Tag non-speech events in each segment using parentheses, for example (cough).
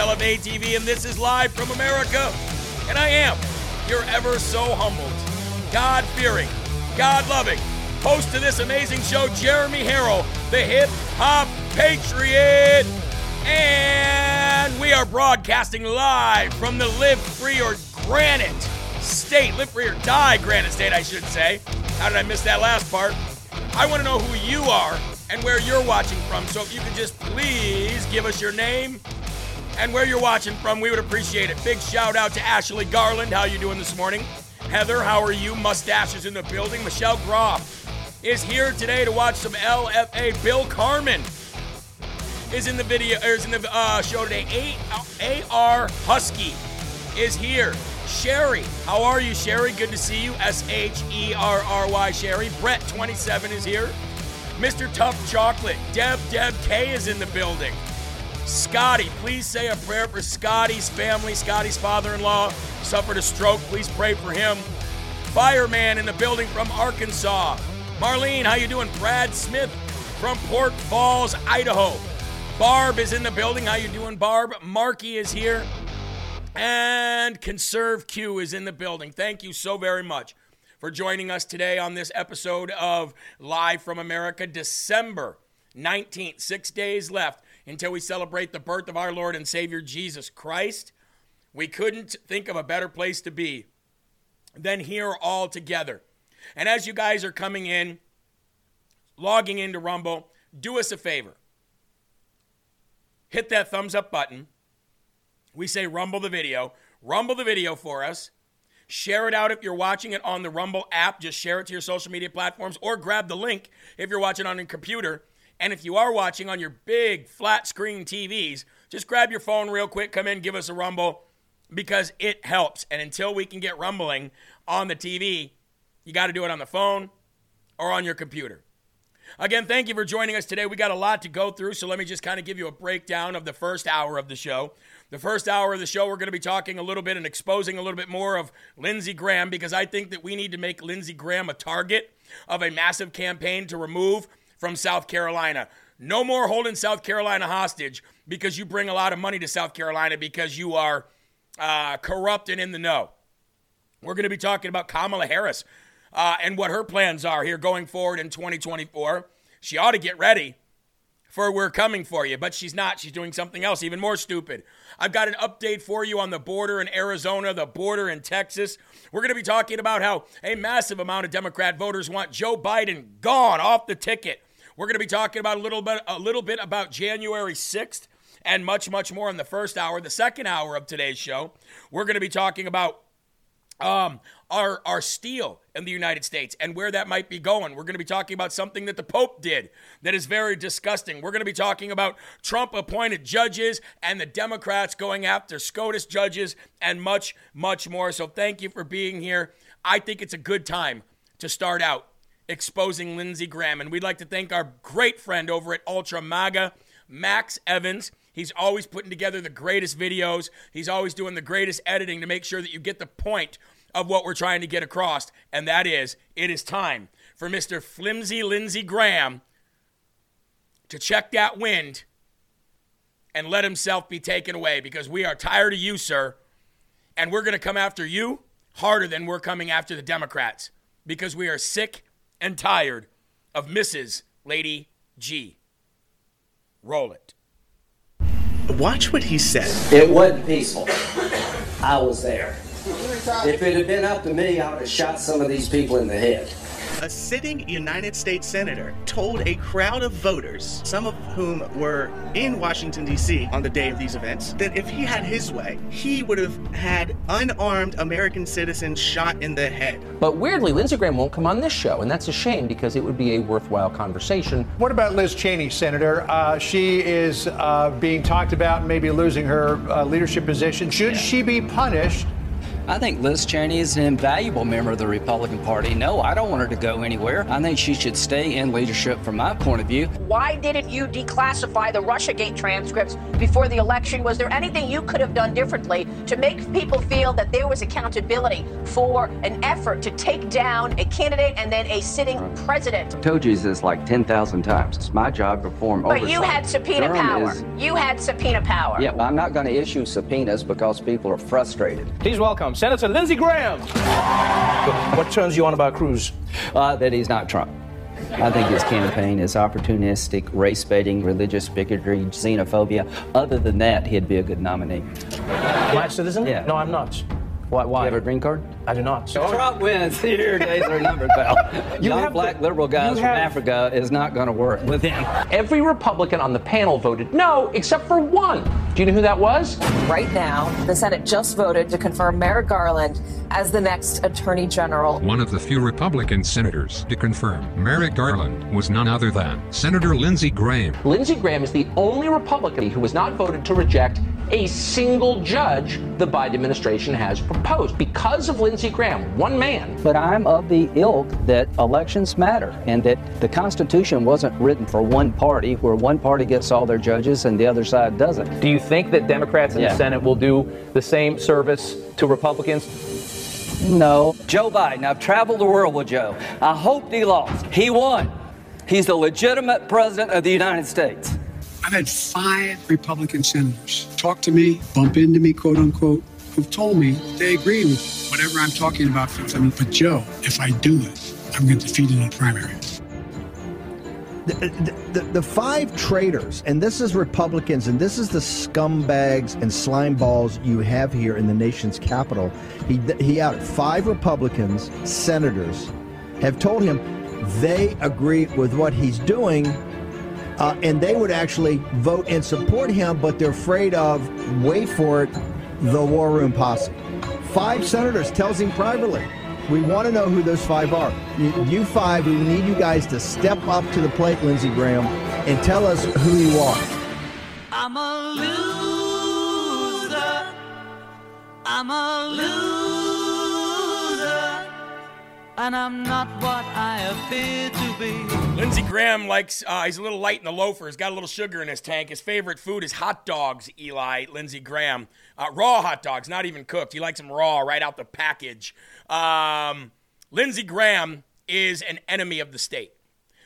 LFA TV, and this is live from America. And I am your ever so humbled, God fearing, God loving host of this amazing show, Jeremy Harrell, the hip hop patriot. And we are broadcasting live from the Live Free or Granite State. Live Free or Die Granite State, I should say. How did I miss that last part? I want to know who you are and where you're watching from. So if you could just please give us your name and where you're watching from, we would appreciate it. Big shout out to Ashley Garland. How you doing this morning? Heather, how are you? Mustaches in the building. Michelle Groff is here today to watch some LFA. Bill Carmen is in the video is in the uh, show today. A- AR Husky is here. Sherry, how are you, Sherry? Good to see you. S H E R R Y, Sherry. Brett, 27, is here. Mr. Tough Chocolate, Deb, Deb K is in the building. Scotty, please say a prayer for Scotty's family. Scotty's father in law suffered a stroke. Please pray for him. Fireman in the building from Arkansas. Marlene, how you doing? Brad Smith from Post Falls, Idaho. Barb is in the building. How you doing, Barb? Marky is here. And Conserve Q is in the building. Thank you so very much for joining us today on this episode of Live from America, December 19th. Six days left until we celebrate the birth of our Lord and Savior Jesus Christ. We couldn't think of a better place to be than here all together. And as you guys are coming in, logging into Rumble, do us a favor. Hit that thumbs up button. We say rumble the video. Rumble the video for us. Share it out if you're watching it on the Rumble app. Just share it to your social media platforms or grab the link if you're watching on a computer. And if you are watching on your big flat screen TVs, just grab your phone real quick, come in, give us a rumble because it helps. And until we can get rumbling on the TV, you got to do it on the phone or on your computer. Again, thank you for joining us today. We got a lot to go through, so let me just kind of give you a breakdown of the first hour of the show. The first hour of the show, we're going to be talking a little bit and exposing a little bit more of Lindsey Graham because I think that we need to make Lindsey Graham a target of a massive campaign to remove from South Carolina. No more holding South Carolina hostage because you bring a lot of money to South Carolina because you are uh, corrupt and in the know. We're going to be talking about Kamala Harris uh, and what her plans are here going forward in 2024. She ought to get ready for We're Coming For You, but she's not. She's doing something else, even more stupid. I've got an update for you on the border in Arizona, the border in Texas. We're going to be talking about how a massive amount of Democrat voters want Joe Biden gone off the ticket. We're going to be talking about a little bit, a little bit about January 6th and much, much more in the first hour. The second hour of today's show, we're going to be talking about um, our, our steel in the United States and where that might be going. We're going to be talking about something that the Pope did that is very disgusting. We're going to be talking about Trump appointed judges and the Democrats going after SCOTUS judges and much, much more. So thank you for being here. I think it's a good time to start out exposing Lindsey Graham. And we'd like to thank our great friend over at Ultra MAGA, Max Evans. He's always putting together the greatest videos. He's always doing the greatest editing to make sure that you get the point of what we're trying to get across. And that is, it is time for Mr. Flimsy Lindsey Graham to check that wind and let himself be taken away because we are tired of you, sir. And we're going to come after you harder than we're coming after the Democrats because we are sick and tired of Mrs. Lady G. Roll it. Watch what he said. It wasn't peaceful. I was there. If it had been up to me, I would have shot some of these people in the head a sitting United States Senator told a crowd of voters, some of whom were in Washington, D.C. on the day of these events, that if he had his way, he would have had unarmed American citizens shot in the head. But weirdly, Lindsey Graham won't come on this show, and that's a shame because it would be a worthwhile conversation. What about Liz Cheney, Senator? Uh, she is uh, being talked about maybe losing her uh, leadership position. Should yeah. she be punished? I think Liz Cheney is an invaluable member of the Republican Party. No, I don't want her to go anywhere. I think she should stay in leadership from my point of view. Why didn't you declassify the Russiagate transcripts before the election? Was there anything you could have done differently to make people feel that there was accountability for an effort to take down a candidate and then a sitting president? I told you this like 10,000 times. It's my job to perform But you had subpoena Durham power. Is... You had subpoena power. Yeah, well, I'm not going to issue subpoenas because people are frustrated. Please welcome Senator Lindsey Graham. What turns you on about Cruz? Uh, that he's not Trump. I think his campaign is opportunistic, race baiting, religious bigotry, xenophobia. Other than that, he'd be a good nominee. Black citizen? Yeah. No, I'm not. Why? why? You have a green card? I do not. If Trump wins, (laughs) your days are numbered, pal. Young black the, liberal guys from Africa is not going to work with him. Every Republican on the panel voted no, except for one. Do you know who that was? Right now, the Senate just voted to confirm Merrick Garland as the next Attorney General. One of the few Republican senators to confirm Merrick Garland was none other than Senator Lindsey Graham. Lindsey Graham is the only Republican who has not voted to reject a single judge the Biden administration has proposed because of Lindsey Graham, one man. But I'm of the ilk that elections matter and that the Constitution wasn't written for one party where one party gets all their judges and the other side doesn't. Do you think that Democrats in yeah. the Senate will do the same service to Republicans? No. Joe Biden, I've traveled the world with Joe. I hope he lost. He won. He's the legitimate president of the United States. I've had five Republican senators talk to me, bump into me, quote unquote, who've told me they agree with whatever I'm talking about but Joe, if I do it, I'm going to defeat it in the primary. The, the, the, five traitors, and this is Republicans, and this is the scumbags and slime balls you have here in the nation's capital. He, he out five Republicans, senators, have told him they agree with what he's doing uh, and they would actually vote and support him, but they're afraid of, wait for it, the War Room posse. Five senators tells him privately, we want to know who those five are. You, you, five, we need you guys to step up to the plate, Lindsey Graham, and tell us who you are. I'm a loser. I'm a loser. And I'm not what I appear to be. Lindsey Graham likes, uh, he's a little light in the loafer. He's got a little sugar in his tank. His favorite food is hot dogs, Eli, Lindsey Graham. Uh, raw hot dogs, not even cooked. He likes them raw, right out the package. Um, Lindsey Graham is an enemy of the state.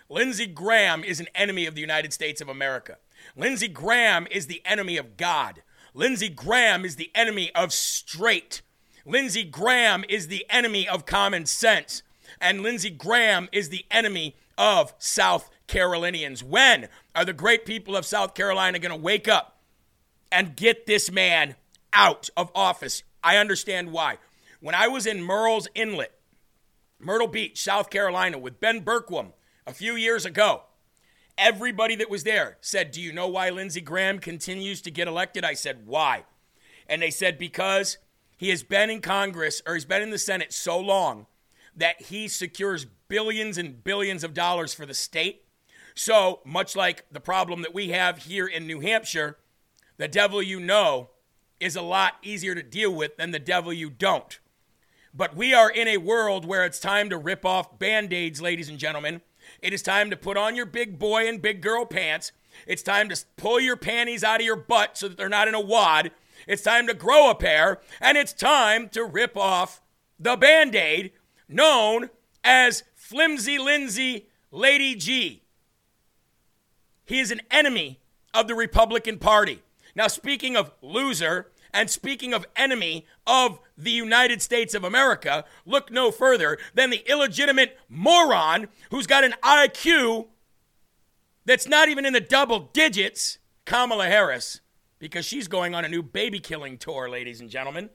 Lindsey Graham is an enemy of the United States of America. Lindsey Graham is the enemy of God. Lindsey Graham is the enemy of straight. Lindsey Graham is the enemy of common sense. And Lindsey Graham is the enemy of South Carolinians. When are the great people of South Carolina going to wake up and get this man out of office? I understand why. When I was in Murrells Inlet, Myrtle Beach, South Carolina, with Ben Bergquam a few years ago, everybody that was there said, Do you know why Lindsey Graham continues to get elected? I said, Why? And they said, Because he has been in Congress or he's been in the Senate so long that he secures billions and billions of dollars for the state. So, much like the problem that we have here in New Hampshire, the devil you know is a lot easier to deal with than the devil you don't. But we are in a world where it's time to rip off band aids, ladies and gentlemen. It is time to put on your big boy and big girl pants It's time to pull your panties out of your butt so that they're not in a wad. It's time to grow a pair, and it's time to rip off the band aid known as Flimsy Lindsay Lady G. He is an enemy of the Republican Party. Now, speaking of loser, and speaking of enemy of the United States of America, look no further than the illegitimate moron who's got an IQ that's not even in the double digits, Kamala Harris, because she's going on a new baby killing tour, ladies and gentlemen.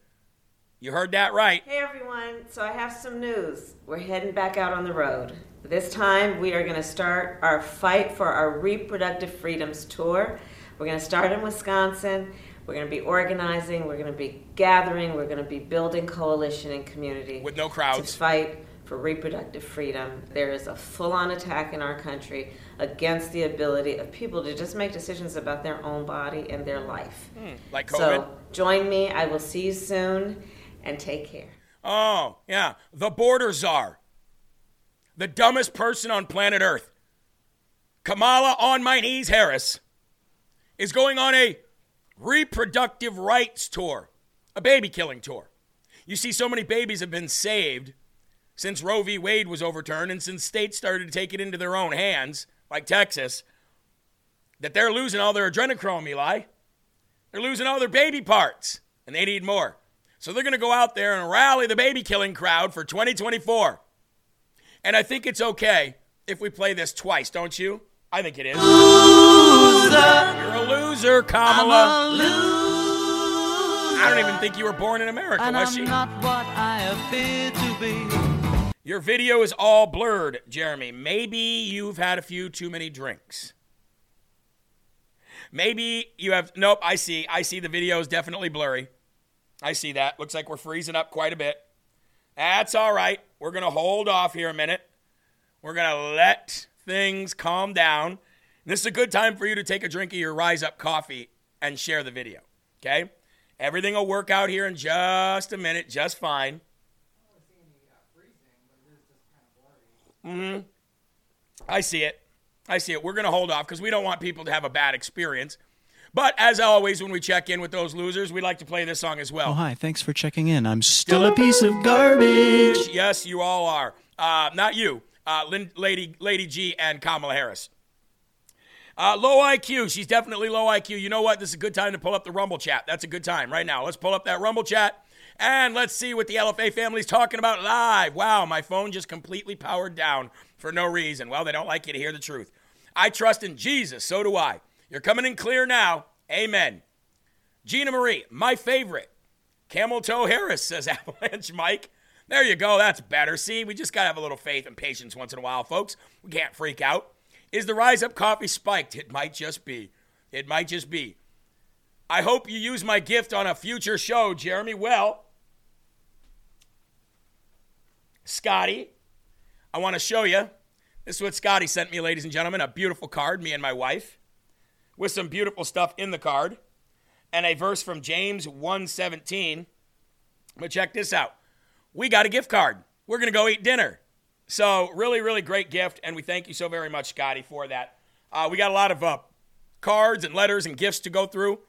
You heard that right. Hey everyone, so I have some news. We're heading back out on the road. This time we are going to start our fight for our reproductive freedoms tour. We're going to start in Wisconsin. We're going to be organizing, we're going to be gathering, we're going to be building coalition and community with no crowds to fight for reproductive freedom. There is a full-on attack in our country against the ability of people to just make decisions about their own body and their life. Hmm, like COVID. So join me. I will see you soon, and take care. Oh yeah, the border czar, the dumbest person on planet Earth, Kamala on my knees Harris, is going on a reproductive rights tour, a baby killing tour. You see, so many babies have been saved since Roe v. Wade was overturned and since states started to take it into their own hands, like Texas, that they're losing all their adrenochrome, Eli. They're losing all their baby parts, and they need more. So they're going to go out there and rally the baby killing crowd for 2024. And I think it's okay if we play this twice, don't you? I think it is. Loser. You're a loser, Kamala. I don't even think you were born in America, and was she? Your video is all blurred, Jeremy. Maybe you've had a few too many drinks. Maybe you have. Nope, I see. I see the video is definitely blurry. I see that. Looks like we're freezing up quite a bit. That's all right. We're going to hold off here a minute. We're going to let things calm down. This is a good time for you to take a drink of your Rise Up coffee and share the video. Okay? Everything will work out here in just a minute, just fine. Mm-hmm. I see it. I see it. We're going to hold off because we don't want people to have a bad experience. But as always, when we check in with those losers, we like to play this song as well. Oh, hi. Thanks for checking in. I'm still a piece of garbage. Yes, you all are. Uh, not you, uh, Lin- Lady, Lady G and Kamala Harris. Uh, low IQ. She's definitely low IQ. You know what? This is a good time to pull up the Rumble chat. That's a good time right now. Let's pull up that Rumble chat and let's see what the LFA family's talking about live. Wow, my phone just completely powered down for no reason. Well, they don't like you to hear the truth. I trust in Jesus. So do I. You're coming in clear now. Amen. Gina Marie, my favorite. Camel Toe Harris says (laughs) Avalanche Mike. There you go. That's better. See, we just got to have a little faith and patience once in a while, folks. We can't freak out. Is the Rise Up coffee spiked? It might just be. It might just be. I hope you use my gift on a future show, Jeremy. Well, Scotty, I want to show you. This is what Scotty sent me, ladies and gentlemen. A beautiful card, me and my wife, with some beautiful stuff in the card, and a verse from James 1:17. But check this out. We got a gift card. We're going to go eat dinner. So, really, really great gift, and we thank you so very much, Scotty, for that. Uh, we got a lot of uh, cards and letters and gifts to go through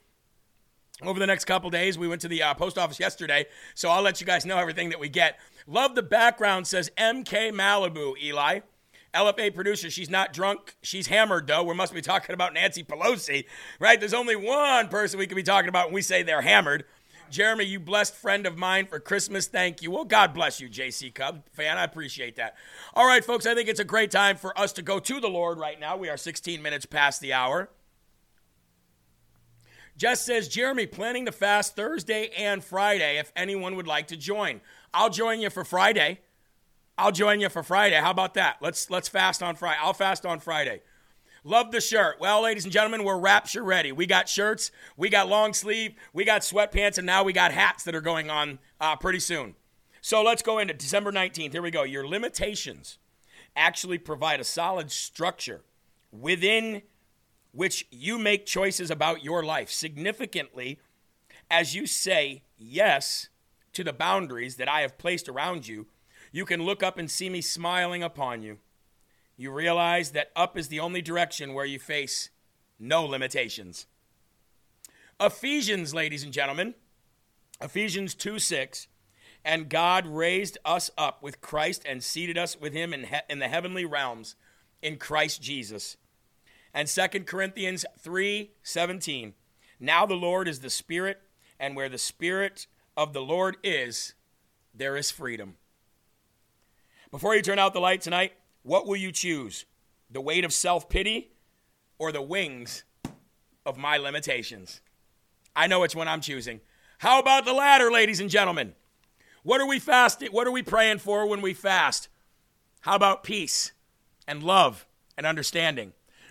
over the next couple days. We went to the uh, post office yesterday, so I'll let you guys know everything that we get. Love the background, says MK Malibu, Eli. LFA producer, she's not drunk. She's hammered, though. We must be talking about Nancy Pelosi, right? There's only one person we could be talking about when we say they're hammered. Jeremy, you blessed friend of mine for Christmas. Thank you. Well, God bless you, JC Cub fan. I appreciate that. All right, folks, I think it's a great time for us to go to the Lord right now. We are 16 minutes past the hour. Jess says, Jeremy, planning to fast Thursday and Friday if anyone would like to join. I'll join you for Friday. I'll join you for Friday. How about that? Let's let's fast on Friday. I'll fast on Friday. Love the shirt. Well, ladies and gentlemen, we're rapture ready. We got shirts, we got long sleeve, we got sweatpants, and now we got hats that are going on uh, pretty soon. So let's go into December 19th. Here we go. Your limitations actually provide a solid structure within which you make choices about your life significantly as you say yes to the boundaries that I have placed around you. You can look up and see me smiling upon you. You realize that up is the only direction where you face no limitations. Ephesians, ladies and gentlemen, Ephesians 2 6. And God raised us up with Christ and seated us with him in, he- in the heavenly realms in Christ Jesus. And 2 Corinthians 3 17. Now the Lord is the Spirit, and where the Spirit of the Lord is, there is freedom. Before you turn out the light tonight, what will you choose? The weight of self pity or the wings of my limitations? I know which one I'm choosing. How about the latter, ladies and gentlemen? What are we fasting? What are we praying for when we fast? How about peace and love and understanding?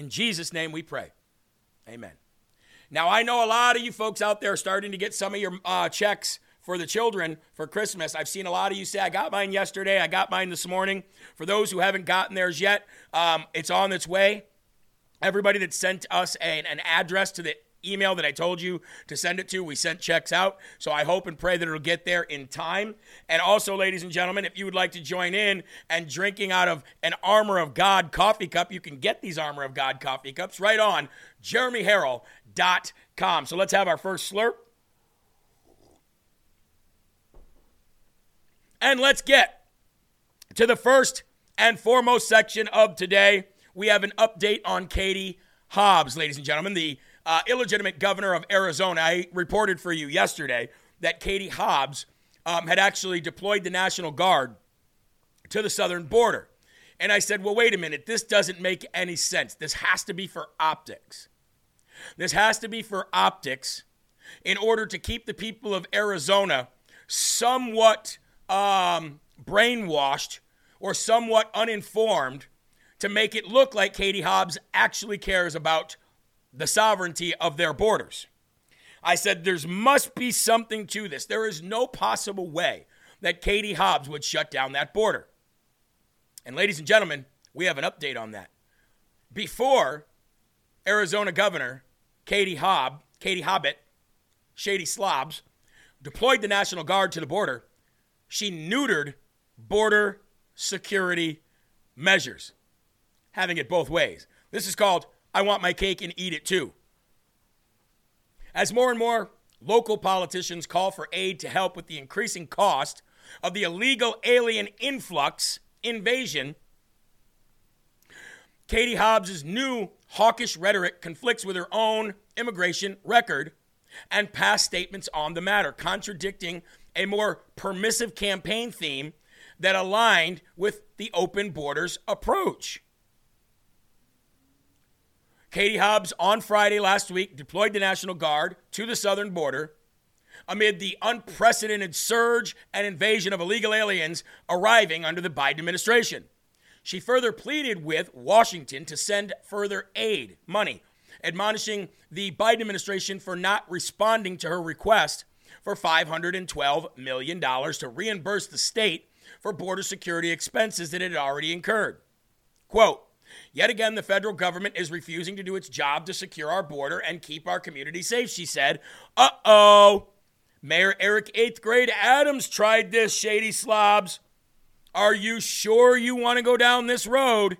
In Jesus' name we pray. Amen. Now, I know a lot of you folks out there starting to get some of your uh, checks for the children for Christmas. I've seen a lot of you say, I got mine yesterday, I got mine this morning. For those who haven't gotten theirs yet, um, it's on its way. Everybody that sent us a, an address to the email that I told you to send it to, we sent checks out. So I hope and pray that it'll get there in time. And also, ladies and gentlemen, if you would like to join in and drinking out of an Armor of God coffee cup, you can get these Armor of God coffee cups right on jeremyharrell.com. So let's have our first slurp. And let's get to the first and foremost section of today. We have an update on Katie Hobbs, ladies and gentlemen, the uh, illegitimate governor of Arizona. I reported for you yesterday that Katie Hobbs um, had actually deployed the National Guard to the southern border. And I said, well, wait a minute, this doesn't make any sense. This has to be for optics. This has to be for optics in order to keep the people of Arizona somewhat um, brainwashed or somewhat uninformed to make it look like Katie Hobbs actually cares about the sovereignty of their borders. I said, there must be something to this. There is no possible way that Katie Hobbs would shut down that border. And, ladies and gentlemen, we have an update on that. Before Arizona Governor Katie Hobb, Katie Hobbit, Shady Slobs, deployed the National Guard to the border, she neutered border security measures, having it both ways. This is called I want my cake and eat it too. As more and more local politicians call for aid to help with the increasing cost of the illegal alien influx invasion, Katie Hobbs's new hawkish rhetoric conflicts with her own immigration record and past statements on the matter, contradicting a more permissive campaign theme that aligned with the open borders approach. Katie Hobbs on Friday last week deployed the National Guard to the southern border amid the unprecedented surge and invasion of illegal aliens arriving under the Biden administration. She further pleaded with Washington to send further aid, money, admonishing the Biden administration for not responding to her request for $512 million to reimburse the state for border security expenses that it had already incurred. Quote, Yet again, the federal government is refusing to do its job to secure our border and keep our community safe, she said. Uh oh. Mayor Eric 8th grade Adams tried this, shady slobs. Are you sure you want to go down this road?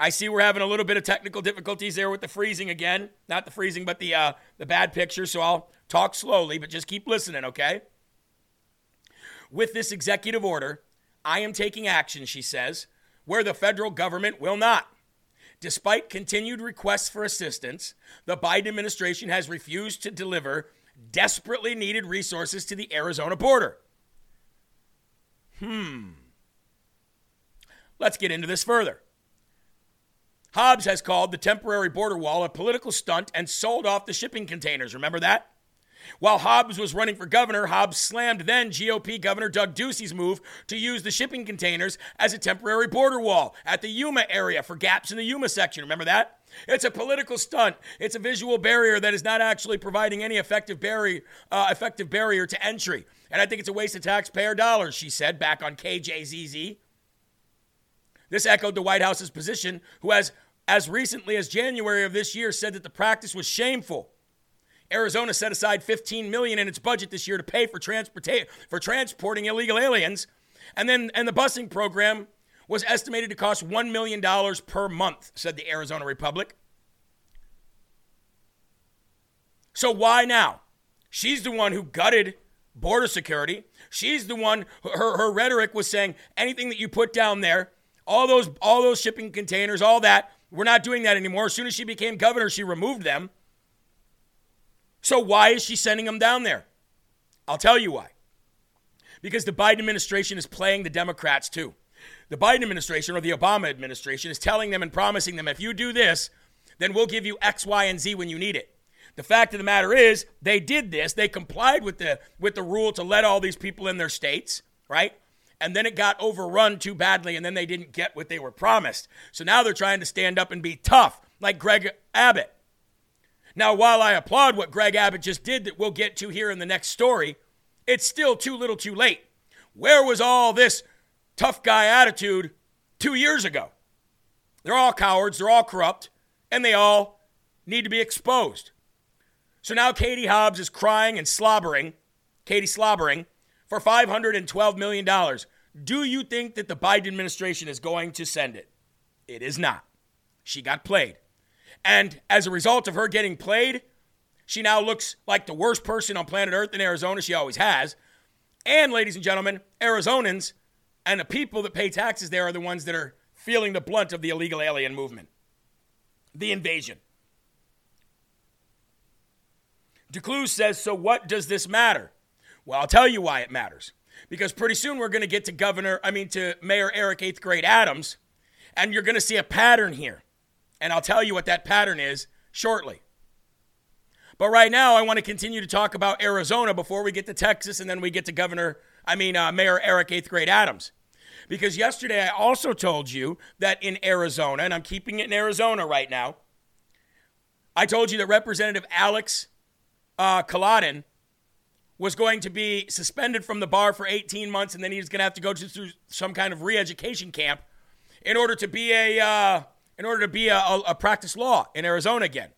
I see we're having a little bit of technical difficulties there with the freezing again. Not the freezing, but the uh, the bad picture. So I'll talk slowly, but just keep listening, okay? With this executive order, I am taking action, she says, where the federal government will not. Despite continued requests for assistance, the Biden administration has refused to deliver desperately needed resources to the Arizona border. Hmm. Let's get into this further. Hobbs has called the temporary border wall a political stunt and sold off the shipping containers. Remember that? While Hobbs was running for governor, Hobbs slammed then GOP Governor Doug Ducey's move to use the shipping containers as a temporary border wall at the Yuma area for gaps in the Yuma section. Remember that? It's a political stunt. It's a visual barrier that is not actually providing any effective barrier, uh, effective barrier to entry. And I think it's a waste of taxpayer dollars, she said back on KJZZ. This echoed the White House's position, who has, as recently as January of this year, said that the practice was shameful. Arizona set aside 15 million in its budget this year to pay for transporta- for transporting illegal aliens, and then and the busing program was estimated to cost $1 million per month, said the Arizona Republic. So why now? She's the one who gutted border security. She's the one her, her rhetoric was saying anything that you put down there, all those all those shipping containers, all that, we're not doing that anymore. As soon as she became governor, she removed them. So why is she sending them down there? I'll tell you why. Because the Biden administration is playing the Democrats too. The Biden administration or the Obama administration is telling them and promising them if you do this, then we'll give you X, Y, and Z when you need it. The fact of the matter is, they did this. They complied with the with the rule to let all these people in their states, right? And then it got overrun too badly, and then they didn't get what they were promised. So now they're trying to stand up and be tough, like Greg Abbott. Now, while I applaud what Greg Abbott just did, that we'll get to here in the next story, it's still too little too late. Where was all this tough guy attitude two years ago? They're all cowards, they're all corrupt, and they all need to be exposed. So now Katie Hobbs is crying and slobbering, Katie slobbering, for $512 million. Do you think that the Biden administration is going to send it? It is not. She got played. And as a result of her getting played, she now looks like the worst person on planet Earth in Arizona. She always has. And, ladies and gentlemen, Arizonans and the people that pay taxes there are the ones that are feeling the blunt of the illegal alien movement, the invasion. DeCluse says, So what does this matter? Well, I'll tell you why it matters. Because pretty soon we're going to get to Governor, I mean, to Mayor Eric Eighth Grade Adams, and you're going to see a pattern here. And I'll tell you what that pattern is shortly. But right now, I want to continue to talk about Arizona before we get to Texas and then we get to Governor, I mean, uh, Mayor Eric Eighth Grade Adams. Because yesterday I also told you that in Arizona, and I'm keeping it in Arizona right now, I told you that Representative Alex uh, Kolodin was going to be suspended from the bar for 18 months and then he was going to have to go through some kind of re education camp in order to be a. Uh, in order to be a, a, a practice law in Arizona again.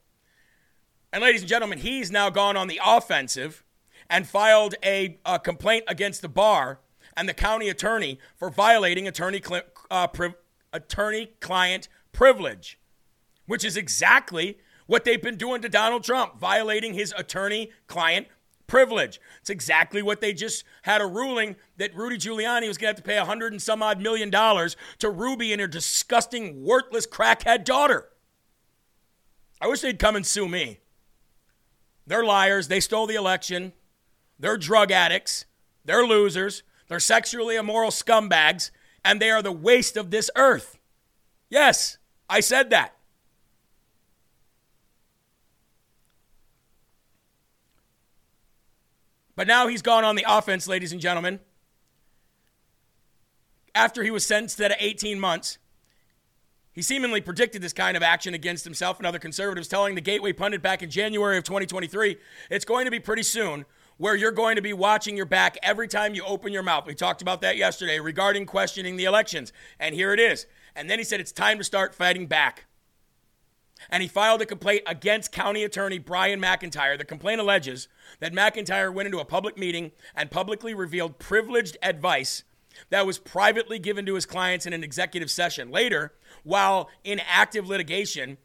And ladies and gentlemen, he's now gone on the offensive and filed a, a complaint against the bar and the county attorney for violating attorney uh, pri- attorney client privilege, which is exactly what they've been doing to Donald Trump, violating his attorney client privilege. It's exactly what they just had a ruling that Rudy Giuliani was going to have to pay a hundred and some odd million dollars to Ruby and her disgusting, worthless crackhead daughter. I wish they'd come and sue me. They're liars. They stole the election. They're drug addicts. They're losers. They're sexually immoral scumbags. And they are the waste of this earth. Yes, I said that. But now he's gone on the offense, ladies and gentlemen. After he was sentenced at 18 months, he seemingly predicted this kind of action against himself and other conservatives, telling the Gateway pundit back in January of 2023 it's going to be pretty soon where you're going to be watching your back every time you open your mouth. We talked about that yesterday regarding questioning the elections. And here it is. And then he said it's time to start fighting back and he filed a complaint against County Attorney Brian McIntyre. The complaint alleges that McIntyre went into a public meeting and publicly revealed privileged advice that was privately given to his clients in an executive session. Later, while in active litigation,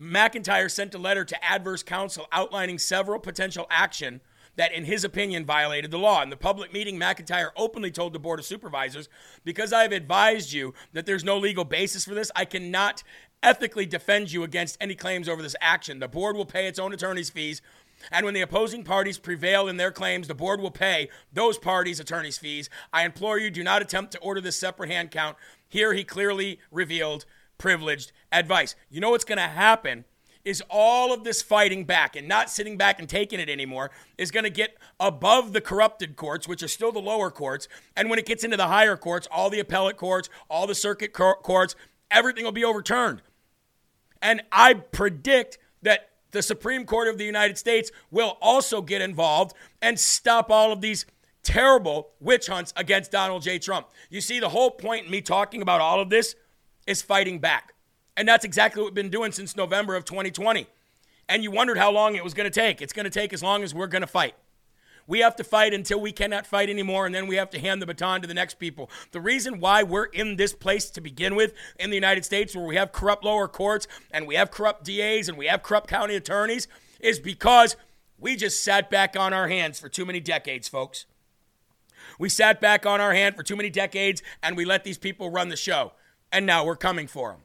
McIntyre sent a letter to adverse counsel outlining several potential action that, in his opinion, violated the law. In the public meeting, McIntyre openly told the Board of Supervisors, Because I have advised you that there's no legal basis for this, I cannot ethically defend you against any claims over this action. The board will pay its own attorney's fees. And when the opposing parties prevail in their claims, the board will pay those parties attorney's fees. I implore you, do not attempt to order this separate hand count. Here he clearly revealed privileged advice. You know what's going to happen is all of this fighting back and not sitting back and taking it anymore is going to get above the corrupted courts, which are still the lower courts. And when it gets into the higher courts, all the appellate courts, all the circuit courts, everything will be overturned. And I predict that the Supreme Court of the United States will also get involved and stop all of these terrible witch hunts against Donald J. Trump. You see, the whole point in me talking about all of this is fighting back. And that's exactly what we've been doing since November of 2020. And you wondered how long it was going to take. It's going to take as long as we're going to fight. We have to fight until we cannot fight anymore, and then we have to hand the baton to the next people. The reason why we're in this place to begin with in the United States, where we have corrupt lower courts and we have corrupt DAs and we have corrupt county attorneys, is because we just sat back on our hands for too many decades, folks. We sat back on our hand for too many decades and we let these people run the show. And now we're coming for them.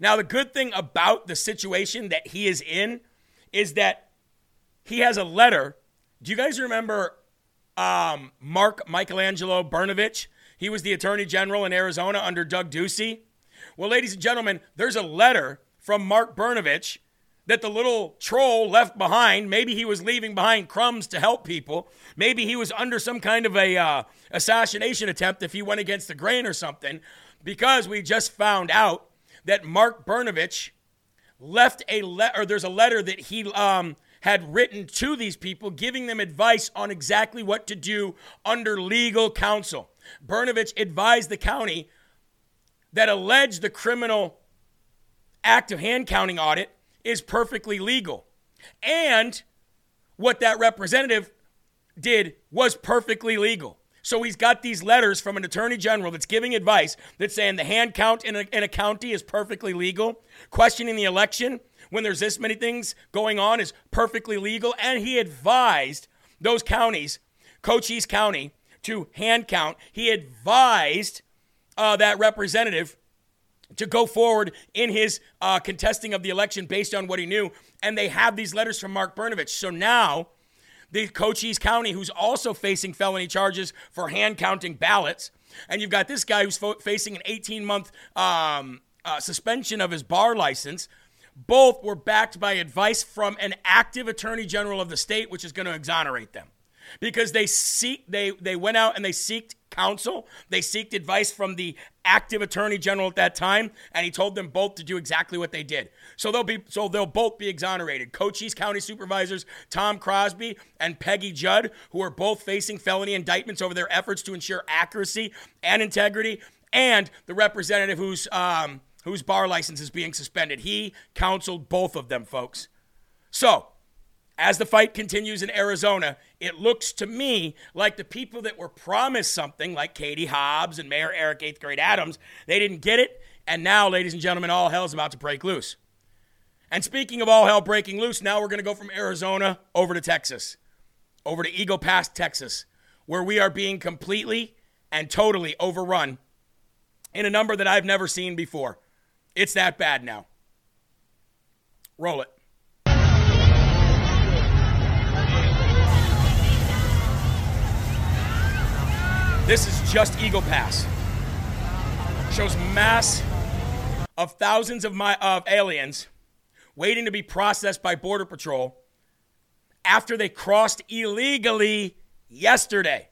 Now, the good thing about the situation that he is in is that he has a letter. Do you guys remember um, Mark Michelangelo Brnovich? He was the attorney general in Arizona under Doug Ducey. Well, ladies and gentlemen, there's a letter from Mark Brnovich that the little troll left behind. Maybe he was leaving behind crumbs to help people. Maybe he was under some kind of a uh, assassination attempt if he went against the grain or something. Because we just found out that Mark Brnovich left a letter, there's a letter that he um, had written to these people giving them advice on exactly what to do under legal counsel. Brnovich advised the county that alleged the criminal act of hand counting audit is perfectly legal. And what that representative did was perfectly legal. So he's got these letters from an attorney general that's giving advice that's saying the hand count in a, in a county is perfectly legal. Questioning the election when there's this many things going on is perfectly legal. And he advised those counties, Cochise County, to hand count. He advised uh, that representative to go forward in his uh, contesting of the election based on what he knew. And they have these letters from Mark Brnovich. So now the Cochise County, who's also facing felony charges for hand counting ballots. And you've got this guy who's fo- facing an 18 month um, uh, suspension of his bar license. Both were backed by advice from an active attorney general of the state, which is going to exonerate them because they seek they they went out and they seeked counsel. They seeked advice from the active attorney general at that time, and he told them both to do exactly what they did. So they'll be so they'll both be exonerated. Cochise County supervisors Tom Crosby and Peggy Judd, who are both facing felony indictments over their efforts to ensure accuracy and integrity, and the representative whose um, whose bar license is being suspended. He counseled both of them, folks. So as the fight continues in Arizona, it looks to me like the people that were promised something, like Katie Hobbs and Mayor Eric Eighth Grade Adams, they didn't get it. And now, ladies and gentlemen, all hell's about to break loose. And speaking of all hell breaking loose, now we're going to go from Arizona over to Texas, over to Eagle Pass, Texas, where we are being completely and totally overrun in a number that I've never seen before. It's that bad now. Roll it. This is just Eagle Pass. Shows mass of thousands of, my, of aliens waiting to be processed by Border Patrol after they crossed illegally yesterday.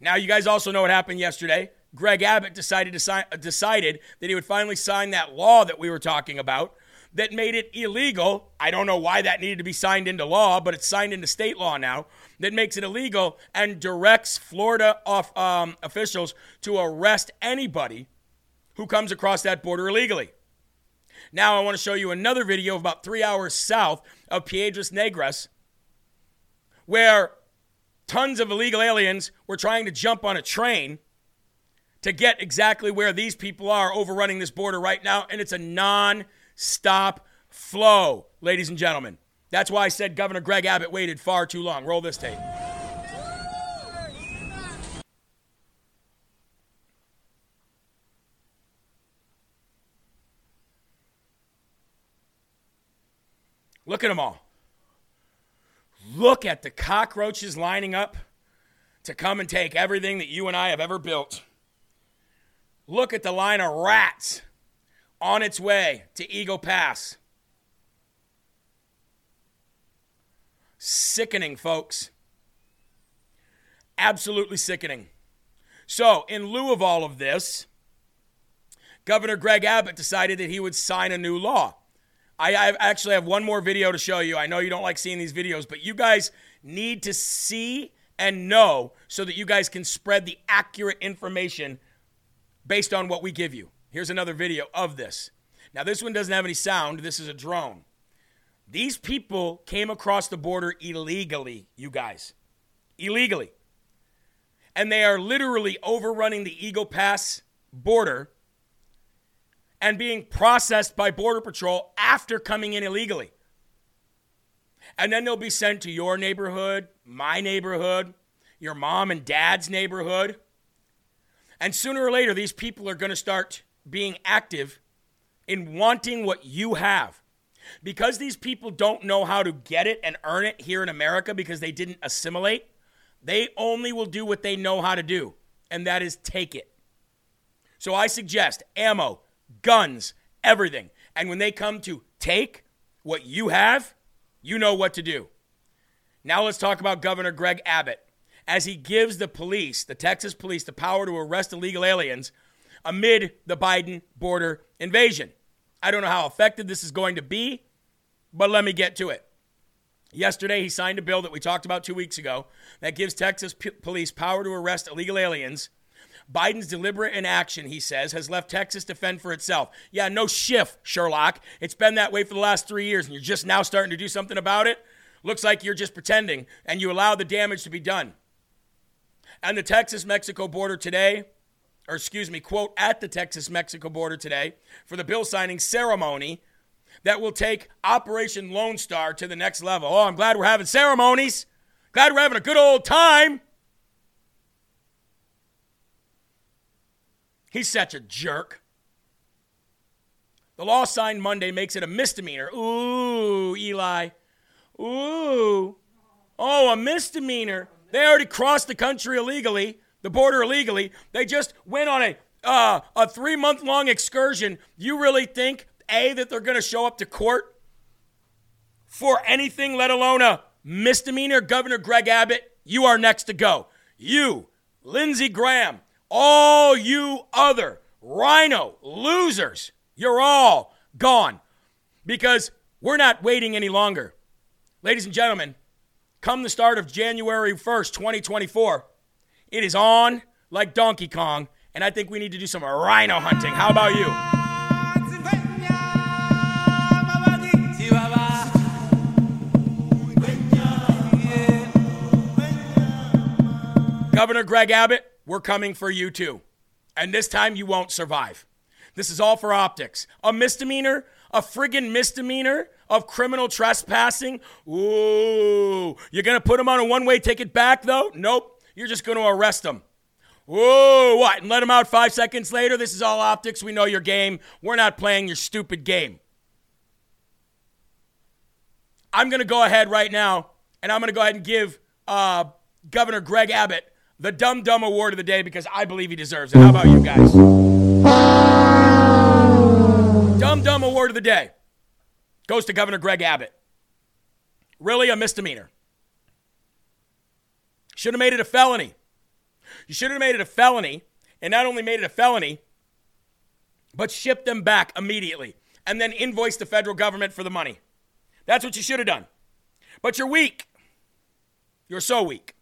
Now, you guys also know what happened yesterday. Greg Abbott decided to sign, decided that he would finally sign that law that we were talking about that made it illegal. I don't know why that needed to be signed into law, but it's signed into state law now that makes it illegal and directs Florida off, um, officials to arrest anybody who comes across that border illegally. Now, I want to show you another video of about three hours south of Piedras Negras, where tons of illegal aliens were trying to jump on a train to get exactly where these people are overrunning this border right now, and it's a non stop flow, ladies and gentlemen. That's why I said Governor Greg Abbott waited far too long. Roll this tape. Look at them all. Look at the cockroaches lining up to come and take everything that you and I have ever built. Look at the line of rats on its way to Eagle Pass. Sickening, folks. Absolutely sickening. So, in lieu of all of this, Governor Greg Abbott decided that he would sign a new law. I, I actually have one more video to show you. I know you don't like seeing these videos, but you guys need to see and know so that you guys can spread the accurate information based on what we give you. Here's another video of this. Now, this one doesn't have any sound, this is a drone. These people came across the border illegally, you guys. Illegally. And they are literally overrunning the Eagle Pass border and being processed by Border Patrol after coming in illegally. And then they'll be sent to your neighborhood, my neighborhood, your mom and dad's neighborhood. And sooner or later, these people are going to start being active in wanting what you have. Because these people don't know how to get it and earn it here in America because they didn't assimilate, they only will do what they know how to do, and that is take it. So I suggest ammo, guns, everything. And when they come to take what you have, you know what to do. Now let's talk about Governor Greg Abbott as he gives the police, the Texas police, the power to arrest illegal aliens amid the Biden border invasion. I don't know how effective this is going to be, but let me get to it. Yesterday, he signed a bill that we talked about two weeks ago that gives Texas p- police power to arrest illegal aliens. Biden's deliberate inaction, he says, has left Texas to fend for itself. Yeah, no shift, Sherlock. It's been that way for the last three years, and you're just now starting to do something about it. Looks like you're just pretending, and you allow the damage to be done. And the Texas Mexico border today, or excuse me, quote, at the Texas Mexico border today for the bill signing ceremony that will take Operation Lone Star to the next level. Oh, I'm glad we're having ceremonies. Glad we're having a good old time. He's such a jerk. The law signed Monday makes it a misdemeanor. Ooh, Eli. Ooh. Oh, a misdemeanor. They already crossed the country illegally, the border illegally. They just went on a uh, a three month long excursion. You really think a that they're going to show up to court for anything, let alone a misdemeanor? Governor Greg Abbott, you are next to go. You, Lindsey Graham, all you other rhino losers, you're all gone because we're not waiting any longer. Ladies and gentlemen, come the start of January 1st, 2024, it is on like Donkey Kong, and I think we need to do some rhino hunting. How about you? Governor Greg Abbott, we're coming for you too. And this time you won't survive. This is all for optics. A misdemeanor, a friggin' misdemeanor of criminal trespassing. Ooh, you're gonna put him on a one way ticket back though? Nope. You're just gonna arrest him. Ooh, what? And let him out five seconds later? This is all optics. We know your game. We're not playing your stupid game. I'm going to go ahead right now and I'm going to go ahead and give uh, Governor Greg Abbott the Dumb Dumb Award of the day because I believe he deserves it. How about you guys? Dumb Dumb Award of the day goes to Governor Greg Abbott. Really a misdemeanor. Should have made it a felony. You should have made it a felony, and not only made it a felony, but shipped them back immediately and then invoiced the federal government for the money. That's what you should have done. But you're weak. You're so weak.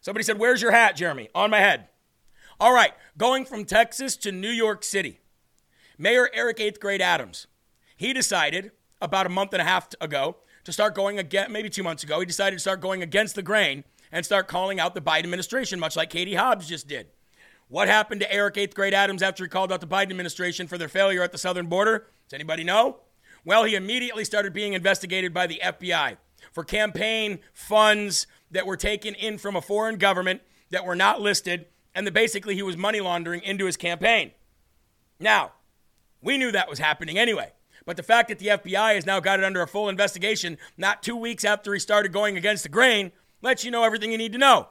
Somebody said, Where's your hat, Jeremy? On my head. All right, going from Texas to New York City. Mayor Eric Eighth Grade Adams, he decided about a month and a half ago to start going again, maybe two months ago, he decided to start going against the grain and start calling out the Biden administration, much like Katie Hobbs just did. What happened to Eric Eighth Grade Adams after he called out the Biden administration for their failure at the southern border? Does anybody know? Well, he immediately started being investigated by the FBI for campaign funds that were taken in from a foreign government that were not listed, and that basically he was money laundering into his campaign. Now, we knew that was happening anyway. But the fact that the FBI has now got it under a full investigation, not two weeks after he started going against the grain, lets you know everything you need to know.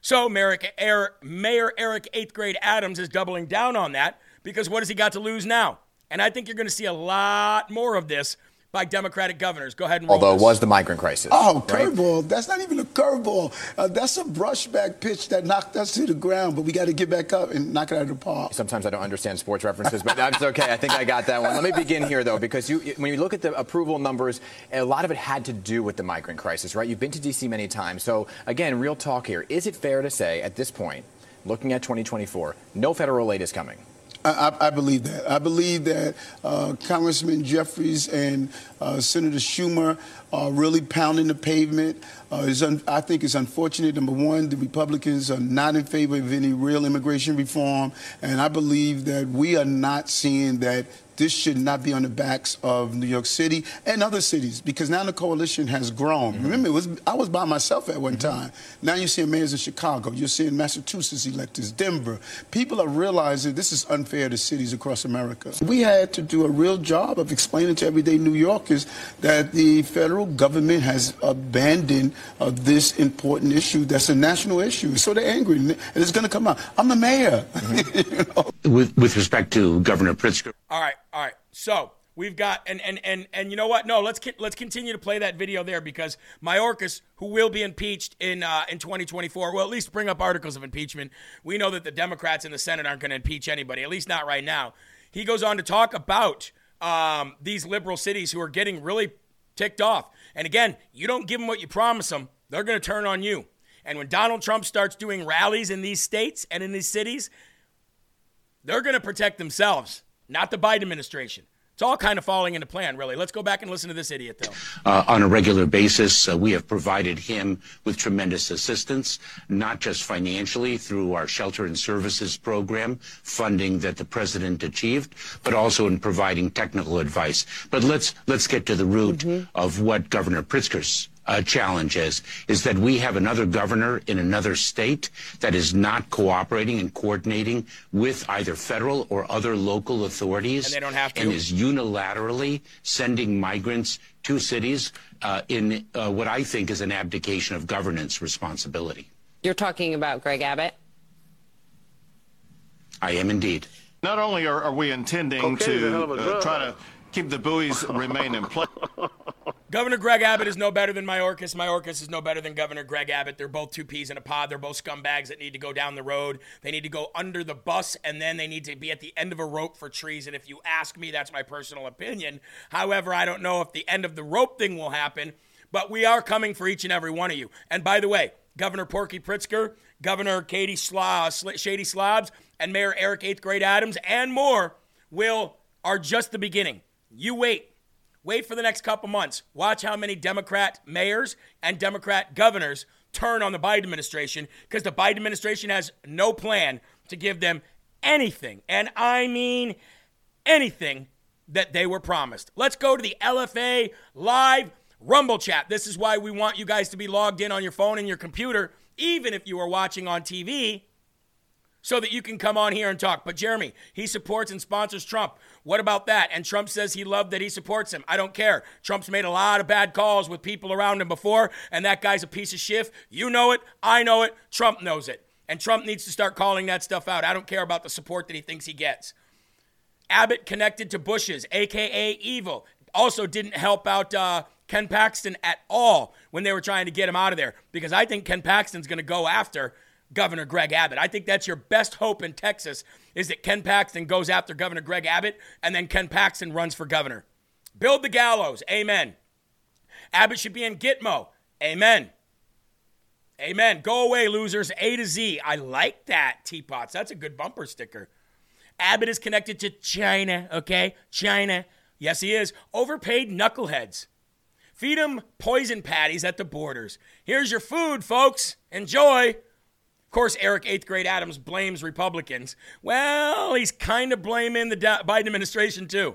So Mayor Eric Eighth Grade Adams is doubling down on that because what has he got to lose now? And I think you're going to see a lot more of this by Democratic governors. Go ahead and Although roll it was the migrant crisis. Oh, right? curveball. That's not even a curveball. Uh, that's a brushback pitch that knocked us to the ground, but we got to get back up and knock it out of the park. Sometimes I don't understand sports references, but that's okay. I think I got that one. Let me begin here, though, because you, when you look at the approval numbers, a lot of it had to do with the migrant crisis, right? You've been to D.C. many times. So, again, real talk here. Is it fair to say at this point, looking at 2024, no federal aid is coming? I, I, believe that. I believe that uh, Congressman Jeffries and uh, Senator Schumer are really pounding the pavement. Uh, I think it's unfortunate. Number one, the Republicans are not in favor of any real immigration reform, and I believe that we are not seeing that this should not be on the backs of New York City and other cities because now the coalition has grown. Mm-hmm. Remember, it was I was by myself at one time. Now you're seeing mayors in Chicago, you're seeing Massachusetts electors, Denver. People are realizing this is unfair to cities across America. We had to do a real job of explaining to everyday New Yorkers that the federal government has abandoned uh, this important issue that's a national issue. So they're angry, and it's going to come out. I'm the mayor. (laughs) you With, with respect to Governor Pritzker. All right, all right. So we've got and and and and you know what? No, let's let's continue to play that video there because Mayorkas, who will be impeached in uh, in 2024, will at least bring up articles of impeachment. We know that the Democrats in the Senate aren't going to impeach anybody, at least not right now. He goes on to talk about um, these liberal cities who are getting really ticked off. And again, you don't give them what you promise them, they're going to turn on you. And when Donald Trump starts doing rallies in these states and in these cities, they're going to protect themselves, not the Biden administration. It's all kind of falling into plan, really. Let's go back and listen to this idiot, though. Uh, on a regular basis, uh, we have provided him with tremendous assistance, not just financially through our shelter and services program, funding that the president achieved, but also in providing technical advice. But let's let's get to the root of what Governor Pritzker's uh, challenge is, is that we have another governor in another state that is not cooperating and coordinating with either federal or other local authorities. And they don't have to. And is unilaterally sending migrants to cities uh, in uh, what I think is an abdication of governance responsibility. You're talking about Greg Abbott? I am indeed. Not only are, are we intending Cocaine is a hell of a to uh, try to keep the buoys remain in place. (laughs) Governor Greg Abbott is no better than Mayorkas. Mayorkas is no better than Governor Greg Abbott. They're both two peas in a pod. They're both scumbags that need to go down the road. They need to go under the bus, and then they need to be at the end of a rope for treason. If you ask me, that's my personal opinion. However, I don't know if the end of the rope thing will happen, but we are coming for each and every one of you. And by the way, Governor Porky Pritzker, Governor Katie Sla- Sl- Shady Slobs, and Mayor Eric Eighth Grade Adams, and more will are just the beginning. You wait. Wait for the next couple months. Watch how many Democrat mayors and Democrat governors turn on the Biden administration because the Biden administration has no plan to give them anything, and I mean anything that they were promised. Let's go to the LFA live Rumble chat. This is why we want you guys to be logged in on your phone and your computer, even if you are watching on TV so that you can come on here and talk. But Jeremy, he supports and sponsors Trump. What about that? And Trump says he loved that he supports him. I don't care. Trump's made a lot of bad calls with people around him before, and that guy's a piece of shit. You know it. I know it. Trump knows it. And Trump needs to start calling that stuff out. I don't care about the support that he thinks he gets. Abbott connected to Bush's, aka evil, also didn't help out uh, Ken Paxton at all when they were trying to get him out of there because I think Ken Paxton's going to go after Governor Greg Abbott. I think that's your best hope in Texas is that Ken Paxton goes after Governor Greg Abbott and then Ken Paxton runs for governor. Build the gallows. Amen. Abbott should be in Gitmo. Amen. Amen. Go away, losers. A to Z. I like that, Teapots. That's a good bumper sticker. Abbott is connected to China, okay? China. Yes, he is. Overpaid knuckleheads. Feed them poison patties at the borders. Here's your food, folks. Enjoy. Course, Eric Eighth Grade Adams blames Republicans. Well, he's kind of blaming the Biden administration too.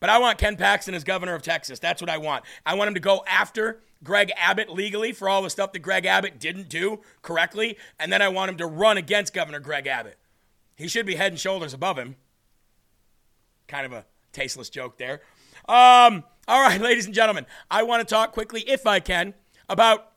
But I want Ken Paxton as governor of Texas. That's what I want. I want him to go after Greg Abbott legally for all the stuff that Greg Abbott didn't do correctly. And then I want him to run against Governor Greg Abbott. He should be head and shoulders above him. Kind of a tasteless joke there. Um, all right, (laughs) ladies and gentlemen, I want to talk quickly, if I can, about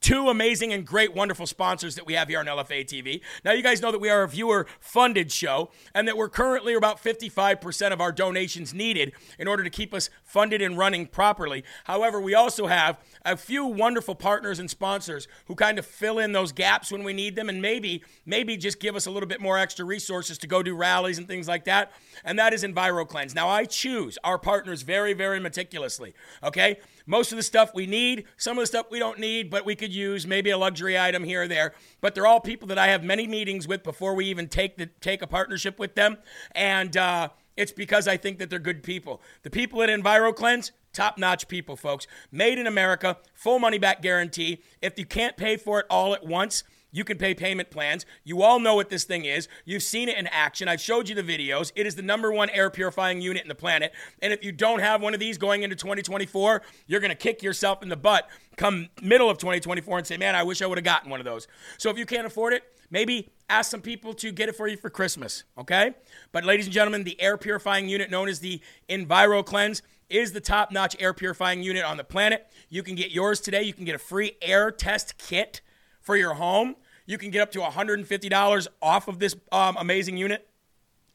two amazing and great, wonderful sponsors that we have here on LFA TV. Now, you guys know that we are a viewer funded show and that we're currently about 55% of our donations needed in order to keep us funded and running properly. However, we also have a few wonderful partners and sponsors who kind of fill in those gaps when we need them and maybe, maybe just give us a little bit more extra resources to go do rallies and things like that. And that is EnviroKlenz. Now, I choose our partners very, very meticulously. Okay? Most of the stuff we need, some of the stuff we don't need, but we could use maybe a luxury item here or there. But they're all people that I have many meetings with before we even take the take a partnership with them, and uh, it's because I think that they're good people. The people at EnviroKlenz, top notch people, folks. Made in America, full money back guarantee. If you can't pay for it all at once, you can pay payment plans. You all know what this thing is. You've seen it in action. I've showed you the videos. It is the number one air purifying unit in the planet. And if you don't have one of these going into 2024, you're going to kick yourself in the butt come middle of 2024 and say, man, I wish I would have gotten one of those. So if you can't afford it, maybe ask some people to get it for you for Christmas, okay? But ladies and gentlemen, the air purifying unit known as the EnviroKlenz is the top notch air purifying unit on the planet. You can get yours today. You can get a free air test kit for your home. You can get up to $150 off of this um, amazing unit.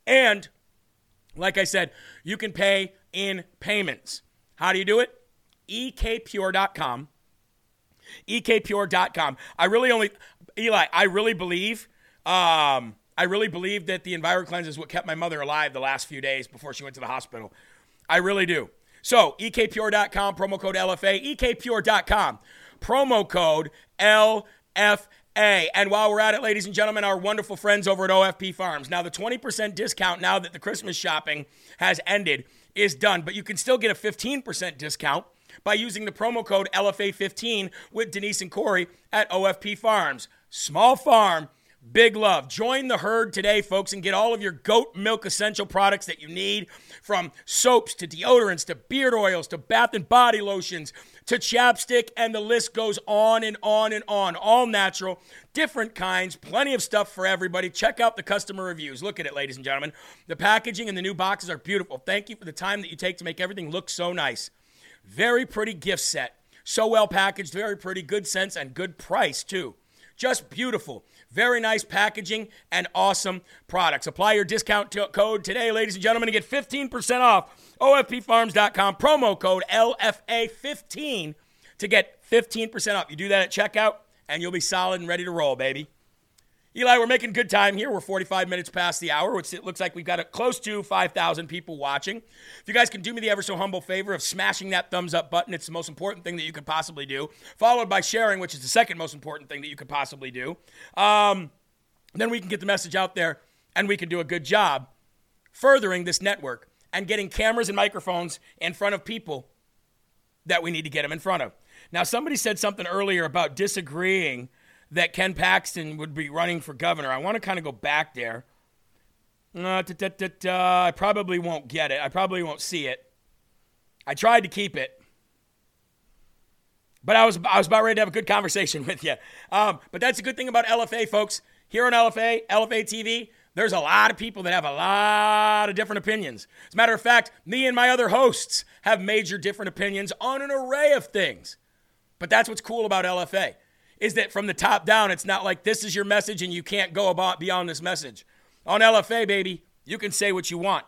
And like I said, you can pay in payments. How do you do it? ekpure.com. ekpure.com. I really only, Eli, I really believe, um, I really believe that the EnviroKlenz is what kept my mother alive the last few days before she went to the hospital. I really do. So, ekpure.com, promo code LFA, ekpure.com, promo code LFA. A. And while we're at it, ladies and gentlemen, our wonderful friends over at OFP Farms. Now, the 20% discount now that the Christmas shopping has ended is done, but you can still get a 15% discount by using the promo code LFA15 with Denise and Corey at OFP Farms. Small farm, big love. Join the herd today, folks, and get all of your goat milk essential products that you need from soaps to deodorants to beard oils to bath and body lotions to chapstick, and the list goes on and on and on. All natural, different kinds, plenty of stuff for everybody. Check out the customer reviews. Look at it, ladies and gentlemen. The packaging and the new boxes are beautiful. Thank you for the time that you take to make everything look so nice. Very pretty gift set. So well packaged, very pretty, good sense, and good price, too. Just beautiful. Very nice packaging and awesome products. Apply your discount t- code today, ladies and gentlemen, to get 15% off. OFPFarms.com, promo code LFA15 to get 15% off. You do that at checkout, and you'll be solid and ready to roll, baby. Eli, we're making good time here. We're 45 minutes past the hour, which it looks like we've got a, close to 5,000 people watching. If you guys can do me the ever so humble favor of smashing that thumbs up button, it's the most important thing that you could possibly do, followed by sharing, which is the second most important thing that you could possibly do. Um, then we can get the message out there and we can do a good job furthering this network and getting cameras and microphones in front of people that we need to get them in front of. Now, somebody said something earlier about disagreeing that Ken Paxton would be running for governor. I want to kind of go back there. Uh, I probably won't get it. I probably won't see it. I tried to keep it, but I was I was about ready to have a good conversation (laughs) with you. Um, but that's a good thing about LFA, folks. Here on LFA, LFA TV, there's a lot of people that have a lot of different opinions. As a matter of fact, me and my other hosts have major different opinions on an array of things. But that's what's cool about LFA is that from the top down, it's not like this is your message and you can't go about beyond this message. On LFA, baby, you can say what you want.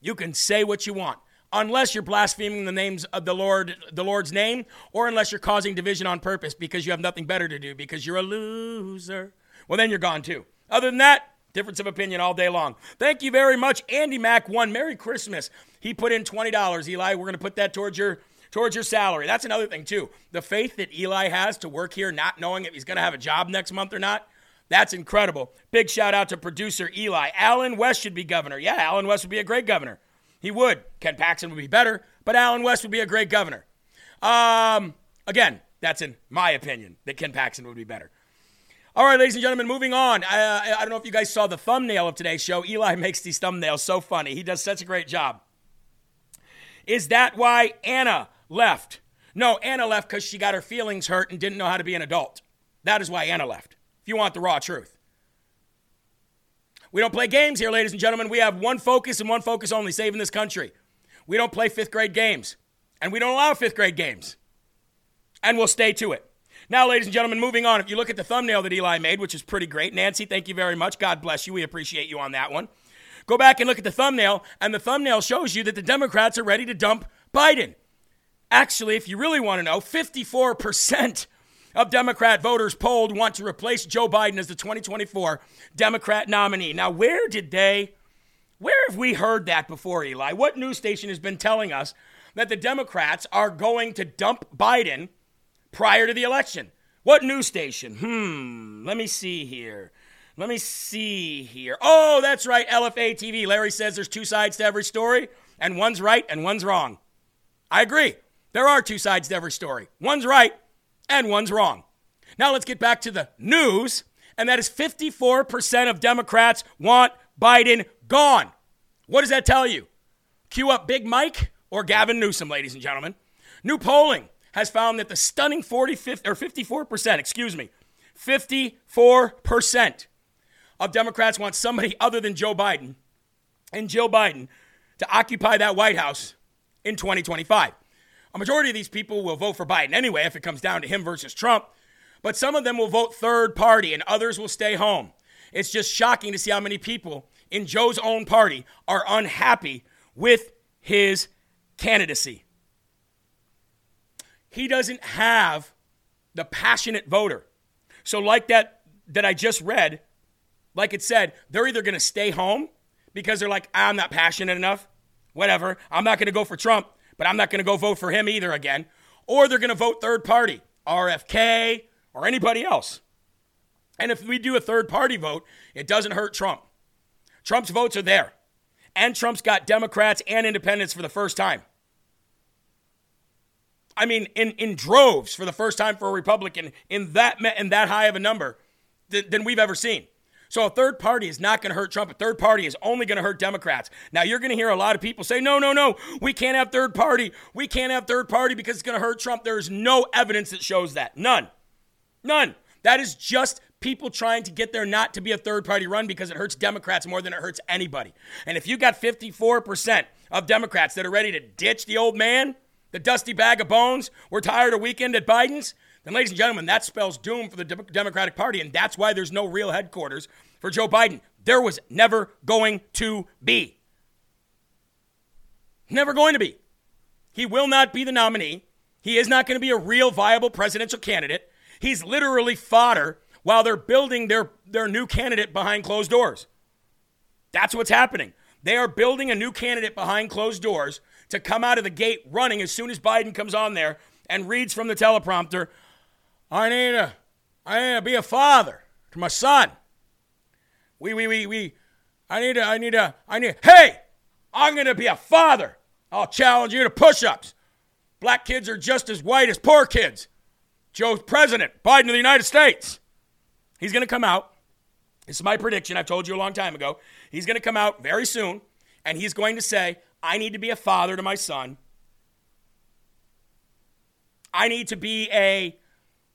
You can say what you want. Unless you're blaspheming the names of the Lord, the Lord's name, or unless you're causing division on purpose because you have nothing better to do because you're a loser. Well, then you're gone too. Other than that, difference of opinion all day long. Thank you very much. Andy Mack won. Merry Christmas. He put in $20. Eli, we're to put that towards your towards your salary. That's another thing, too. The faith that Eli has to work here, not knowing if he's going to have a job next month or not, that's incredible. Big shout out to producer Eli. Allen West should be governor. Yeah, Allen West would be a great governor. He would. Ken Paxton would be better, but Allen West would be a great governor. Um, again, that's in my opinion that Ken Paxton would be better. All right, ladies and gentlemen, moving on. I, I don't know if you guys saw the thumbnail of today's show. Eli (laughs) makes these thumbnails so funny. He does such a great job. Is that why Anna left. No, Anna left because she got her feelings hurt and didn't know how to be an adult. That is why Anna left, if you want the raw truth. We don't play games here, ladies and gentlemen. We have one focus and one focus only saving this country. We don't play fifth grade games, and we don't allow fifth grade games. And we'll stay to it. Now, ladies and gentlemen, moving on. If you look at the thumbnail that Eli made, which is pretty great, Nancy, thank you very much. God bless you. We appreciate you on that one. Go back and look at the thumbnail, and the thumbnail shows you that the Democrats are ready to dump Biden. Actually, if you really want to know, 54% of Democrat voters polled want to replace Joe Biden as the 2024 Democrat nominee. Now, where did they, where have we heard that before, Eli? What news station has been telling us that the Democrats are going to dump Biden prior to the election? What news station? Hmm, let me see here. Let me see here. Oh, that's right, LFA TV. Larry says there's two sides to every story, and one's right and one's wrong. I agree. There are two sides to every story. One's right and one's wrong. Now let's get back to the news, and that is 54% of Democrats want Biden gone. What does that tell you? Cue up Big Mike or Gavin Newsom, ladies and gentlemen. New polling has found that the stunning 45 or 54%, excuse me, 54% of Democrats want somebody other than Joe Biden and Jill Biden to occupy that White House in 2025. A majority of these people will vote for Biden anyway if it comes down to him versus Trump, but some of them will vote third party and others will stay home. It's just shocking to see how many people in Joe's own party are unhappy with his candidacy. He doesn't have the passionate voter. So like that that I just read, like it said, they're either going to stay home because they're like I'm not passionate enough, whatever. I'm not going to go for Trump but I'm not going to go vote for him either again. Or they're going to vote third party, RFK, or anybody else. And if we do a third party vote, it doesn't hurt Trump. Trump's votes are there. And Trump's got Democrats and independents for the first time. I mean, in, in droves for the first time for a Republican in that in that high of a number th- than we've ever seen. So a third party is not going to hurt Trump. A third party is only going to hurt Democrats. Now you're going to hear a lot of people say, no, no, no, we can't have third party. We can't have third party because it's going to hurt Trump. There is no evidence that shows that. None. None. That is just people trying to get there not to be a third party run because it hurts Democrats more than it hurts anybody. And if you got 54% of Democrats that are ready to ditch the old man, the dusty bag of bones, we're tired of weekend at Biden's, then, ladies and gentlemen, that spells doom for the Democratic Party, and that's why there's no real headquarters for Joe Biden. There was never going to be. Never going to be. He will not be the nominee. He is not going to be a real viable presidential candidate. He's literally fodder while they're building their, their new candidate behind closed doors. That's what's happening. They are building a new candidate behind closed doors to come out of the gate running as soon as Biden comes on there and reads from the teleprompter I need to, I need to be a father to my son. We, we, we, we, I need to, I need to, I need, hey, I'm going to be a father. I'll challenge you to push ups. Black kids are just as white as poor kids. Joe's president, Biden of the United States. He's going to come out. This is my prediction. I've told you a long time ago. He's going to come out very soon and he's going to say, I need to be a father to my son. I need to be a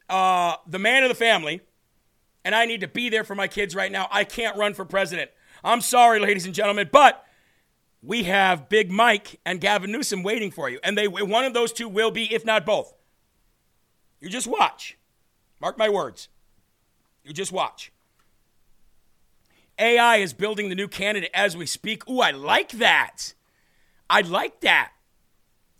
uh, the man of the family, and I need to be there for my kids right now. I can't run for president. I'm sorry, ladies and gentlemen, but we have Big Mike and Gavin Newsom waiting for you, and they one of those two will be, if not both. You just watch. Mark my words. You just watch. AI is building the new candidate as we speak. Ooh, I like that. I like that.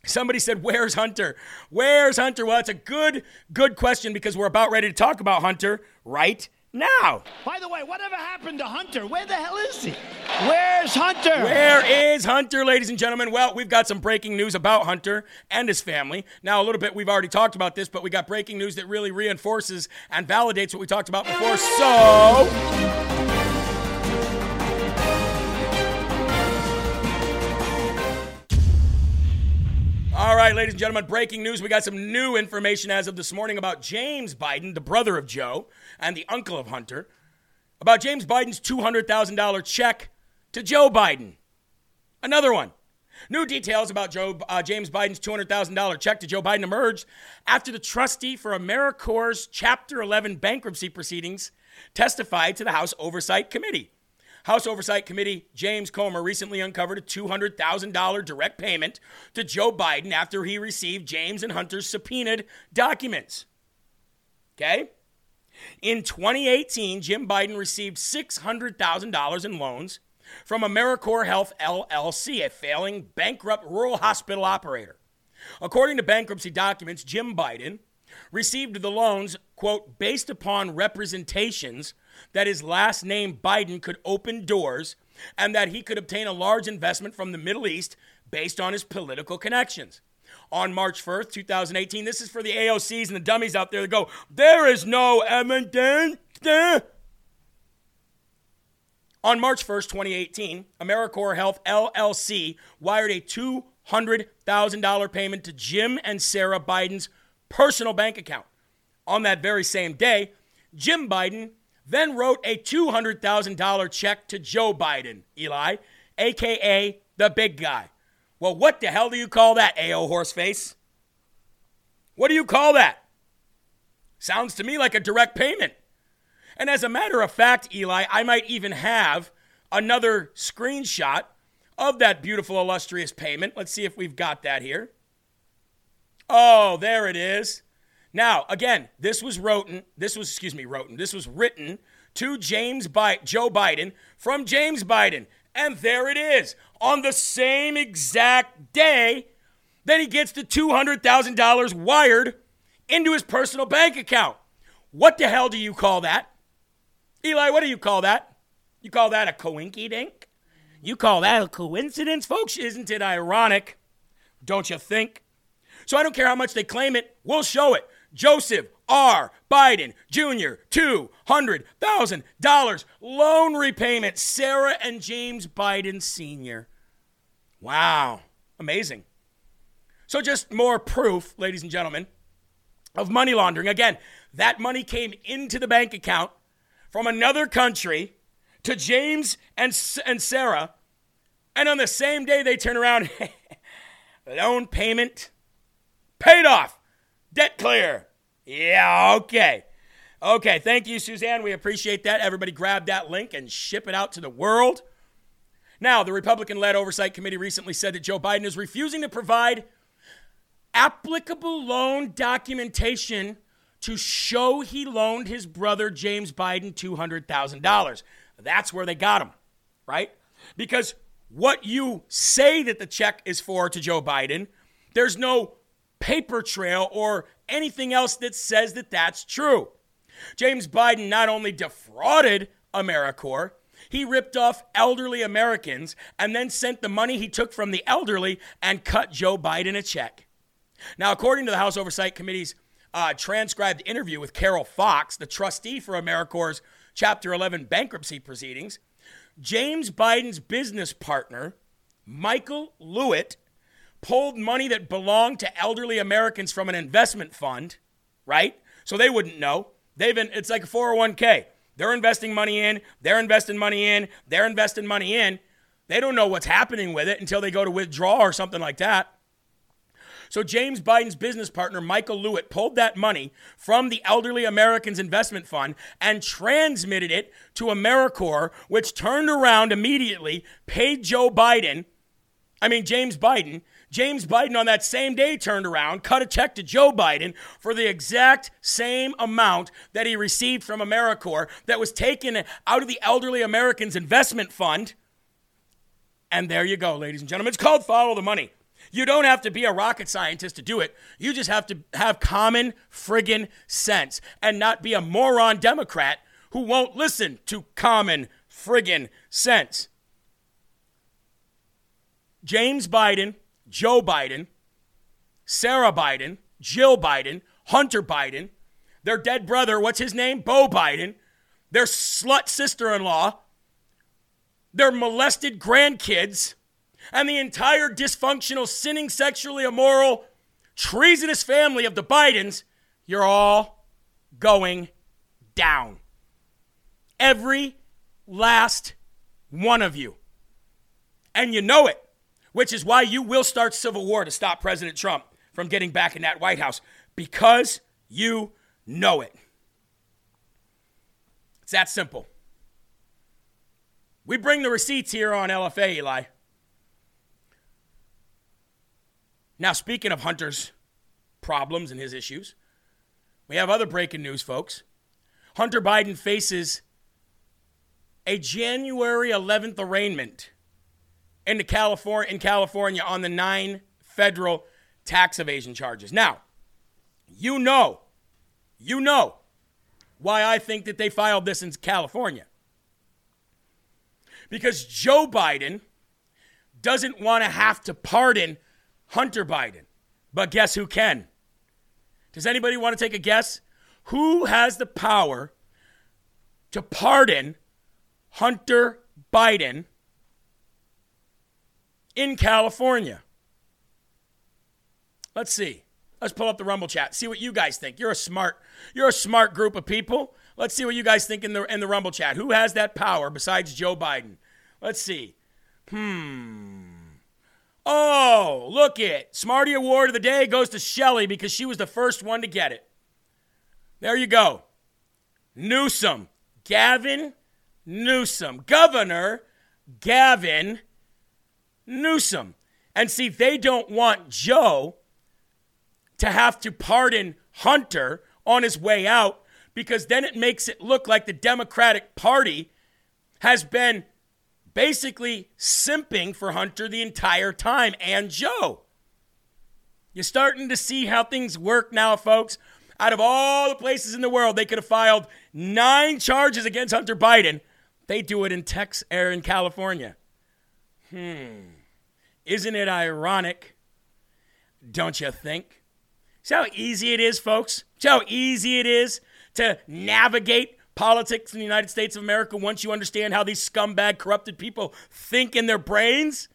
Somebody said, Where's Hunter? Where's Hunter? Well, that's a good, good question because we're about ready to talk about Hunter right now. By the way, whatever happened to Hunter? Where the hell is he? Where's Hunter? Where is Hunter, ladies and gentlemen? Well, we've got some breaking news about Hunter and his family. Now, a little bit, we've already talked about this, but we got breaking news that really reinforces and validates what we talked about before. So. All right, ladies and gentlemen, breaking news. We got some new information as of this morning about James Biden, the brother of Joe and the uncle of Hunter, about James Biden's $200,000 check to Joe Biden. Another one. New details about Joe, uh, James Biden's $200,000 check to Joe Biden emerged after the trustee for Americore Chapter 11 bankruptcy proceedings testified to the House Oversight Committee. House Oversight Committee James Comer recently uncovered a $200,000 direct payment to Joe Biden after he received James and Hunter's subpoenaed documents. Okay? In 2018, Jim Biden received $600,000 in loans from Americore Health LLC, a failing bankrupt rural hospital operator. According to bankruptcy documents, Jim Biden received the loans, quote, based upon representations that his last name Biden could open doors and that he could obtain a large investment from the Middle East based on his political connections. On March 1st, 2018, this is for the AOCs and the dummies out there that go, there is no evidence. On March 1st, 2018, Americore Health LLC wired a $200,000 payment to Jim and Sarah Biden's personal bank account. On that very same day, Jim Biden then wrote a $200,000 check to Joe Biden, Eli, aka the big guy. Well, what the hell do you call that, AO Horseface? What do you call that? Sounds to me like a direct payment. And as a matter of fact, Eli, I might even have another screenshot of that beautiful, illustrious payment. Let's see if we've got that here. Oh, there it is. Now, again, this was written, this was, excuse me, written, this was written to James Bi- Joe Biden from James Biden. And there it is on the same exact day that he gets the $200,000 wired into his personal bank account. What the hell do you call that? Eli, what do you call that? You call that a coinky dink? You call that a coincidence, folks? Isn't it ironic? Don't you think? So I don't care how much they claim it, we'll show it. Joseph R. Biden Jr., $200,000 loan repayment. Sarah and James Biden Sr. Wow. Amazing. So, just more proof, ladies and gentlemen, of money laundering. Again, that money came into the bank account from another country to James and, and Sarah. And on the same day, they turn around, (laughs) loan payment paid off, debt clear. Yeah, okay. Okay, thank you, Suzanne. We appreciate that. Everybody grab that link and ship it out to the world. Now, the Republican led Oversight Committee recently said that Joe Biden is refusing to provide applicable loan documentation to show he loaned his brother James Biden $200,000. That's where they got him, right? Because what you say that the check is for to Joe Biden, there's no paper trail or anything else that says that that's true. James Biden not only defrauded Americore, he ripped off elderly Americans and then sent the money he took from the elderly and cut Joe Biden a check. Now, according to the House Oversight Committee's uh, transcribed interview with Carol Fox, the trustee for Americore's Chapter 11 bankruptcy proceedings, James Biden's business partner, Michael Lewitt, pulled money that belonged to elderly Americans from an investment fund, right? So they wouldn't know. They've been, it's like a 401k. They're investing money in, they're investing money in, they're investing money in. They don't know what's happening with it until they go to withdraw or something like that. So James Biden's business partner, Michael Lewitt, pulled that money from the Elderly Americans Investment Fund and transmitted it to Americore, which turned around immediately, paid Joe Biden, I mean, James Biden. James Biden on that same day turned around, cut a check to Joe Biden for the exact same amount that he received from Americore that was taken out of the Elderly Americans Investment Fund. And there you go, ladies and gentlemen. It's called follow the money. You don't have to be a rocket scientist to do it. You just have to have common friggin' sense and not be a moron Democrat who won't listen to common friggin' sense. James Biden, Joe Biden, Sarah Biden, Jill Biden, Hunter Biden, their dead brother, what's his name? Beau Biden, their slut sister in law, their molested grandkids and the entire dysfunctional, sinning, sexually immoral, treasonous family of the Bidens, you're all going down. Every last one of you. And you know it, which is why you will start civil war to stop President Trump from getting back in that White House because you know it. It's that simple. We bring the receipts here on LFA, Eli. Now, speaking of Hunter's problems and his issues, We have other breaking news, folks. Hunter Biden faces a January 11th arraignment in California, in California on the nine federal tax evasion charges. Now, you know, you know why I think that they filed this in California. Because Joe Biden doesn't want to have to pardon Hunter Biden. But guess who can? Does anybody want to take a guess? Who has the power to pardon Hunter Biden in California? Let's see. Let's pull up the Rumble chat. See what you guys think. You're a smart, you're a smart group of people. Let's see what you guys think in the in the Rumble chat. Who has that power besides Joe Biden? Let's see. Hmm. Oh, look it. Smarty Award of the day goes to Shelly because she was the first one to get it. There you go. Newsom. Gavin Newsom. Governor Gavin Newsom. And see, they don't want Joe to have to pardon Hunter on his way out because then it makes it look like the Democratic Party has been basically simping for Hunter the entire time and Joe. You're starting to see how things work now, folks. Out of all the places in the world they could have filed nine charges against Hunter Biden, they do it in Texas or in California. Hmm. Isn't it ironic? Don't you think? See how easy it is, folks? See how easy it is to navigate politics in the United States of America once you understand how these scumbag, corrupted people think in their brains?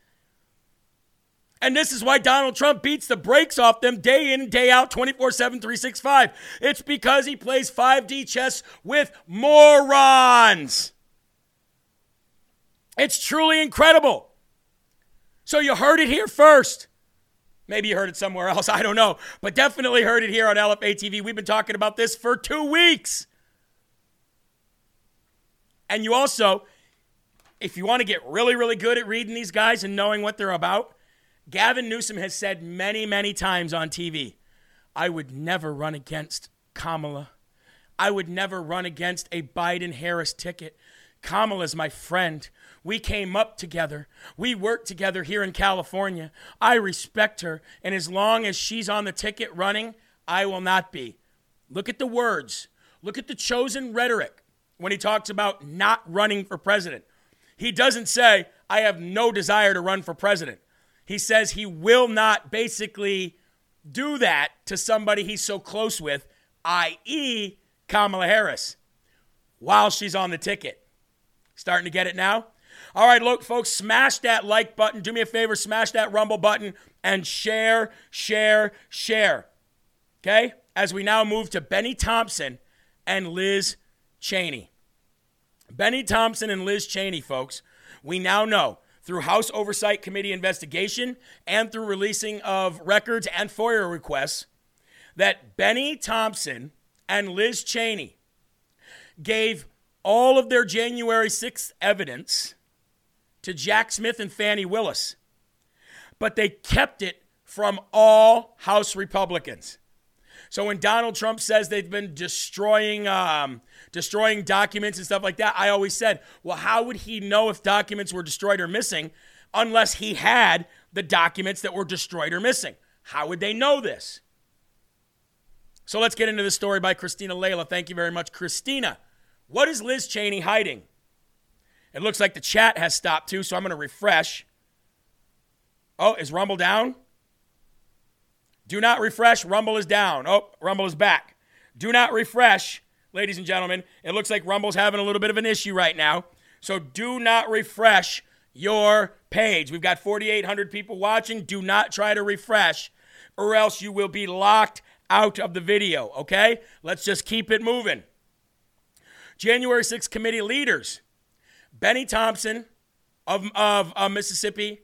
And this is why Donald Trump beats the brakes off them day in day out, 24 7, 365. It's because he plays 5D chess with morons. It's truly incredible. So you heard it here first. Maybe you heard it somewhere else. I don't know. But definitely heard it here on LFA TV. We've been talking about this for two weeks. And you also, if you want to get really, really good at reading these guys and knowing what they're about, Gavin Newsom has said many, many times on TV I would never run against Kamala. I would never run against a Biden Harris ticket. Kamala's my friend. We came up together. We worked together here in California. I respect her. And as long as she's on the ticket running, I will not be. Look at the words. Look at the chosen rhetoric when he talks about not running for president. He doesn't say, I have no desire to run for president. He says he will not basically do that to somebody he's so close with, i.e., Kamala Harris, while she's on the ticket. Starting to get it now? All right, look, folks, smash that like button. Do me a favor, smash that rumble button and share, share, share. Okay? As we now move to Bennie Thompson and Liz Cheney. Bennie Thompson and Liz Cheney, folks, we now know through House Oversight Committee investigation and through releasing of records and FOIA requests that Bennie Thompson and Liz Cheney gave all of their January 6th evidence to Jack Smith and Fani Willis, but they kept it from all House Republicans. So when Donald Trump says they've been destroying um, destroying documents and stuff like that, I always said, well, how would he know if documents were destroyed or missing unless he had the documents that were destroyed or missing? How would they know this? So let's get into the story by Christina Laila. Thank you very much, Christina. What is Liz Cheney hiding? It looks like the chat has stopped too, so I'm going to refresh. Oh, is Rumble down? Do not refresh. Rumble is down. Oh, Rumble is back. Do not refresh, ladies and gentlemen. It looks like Rumble's having a little bit of an issue right now. So do not refresh your page. We've got 4,800 people watching. Do not try to refresh, or else you will be locked out of the video, okay? Let's just keep it moving. January 6th committee leaders Bennie Thompson of, of, of Mississippi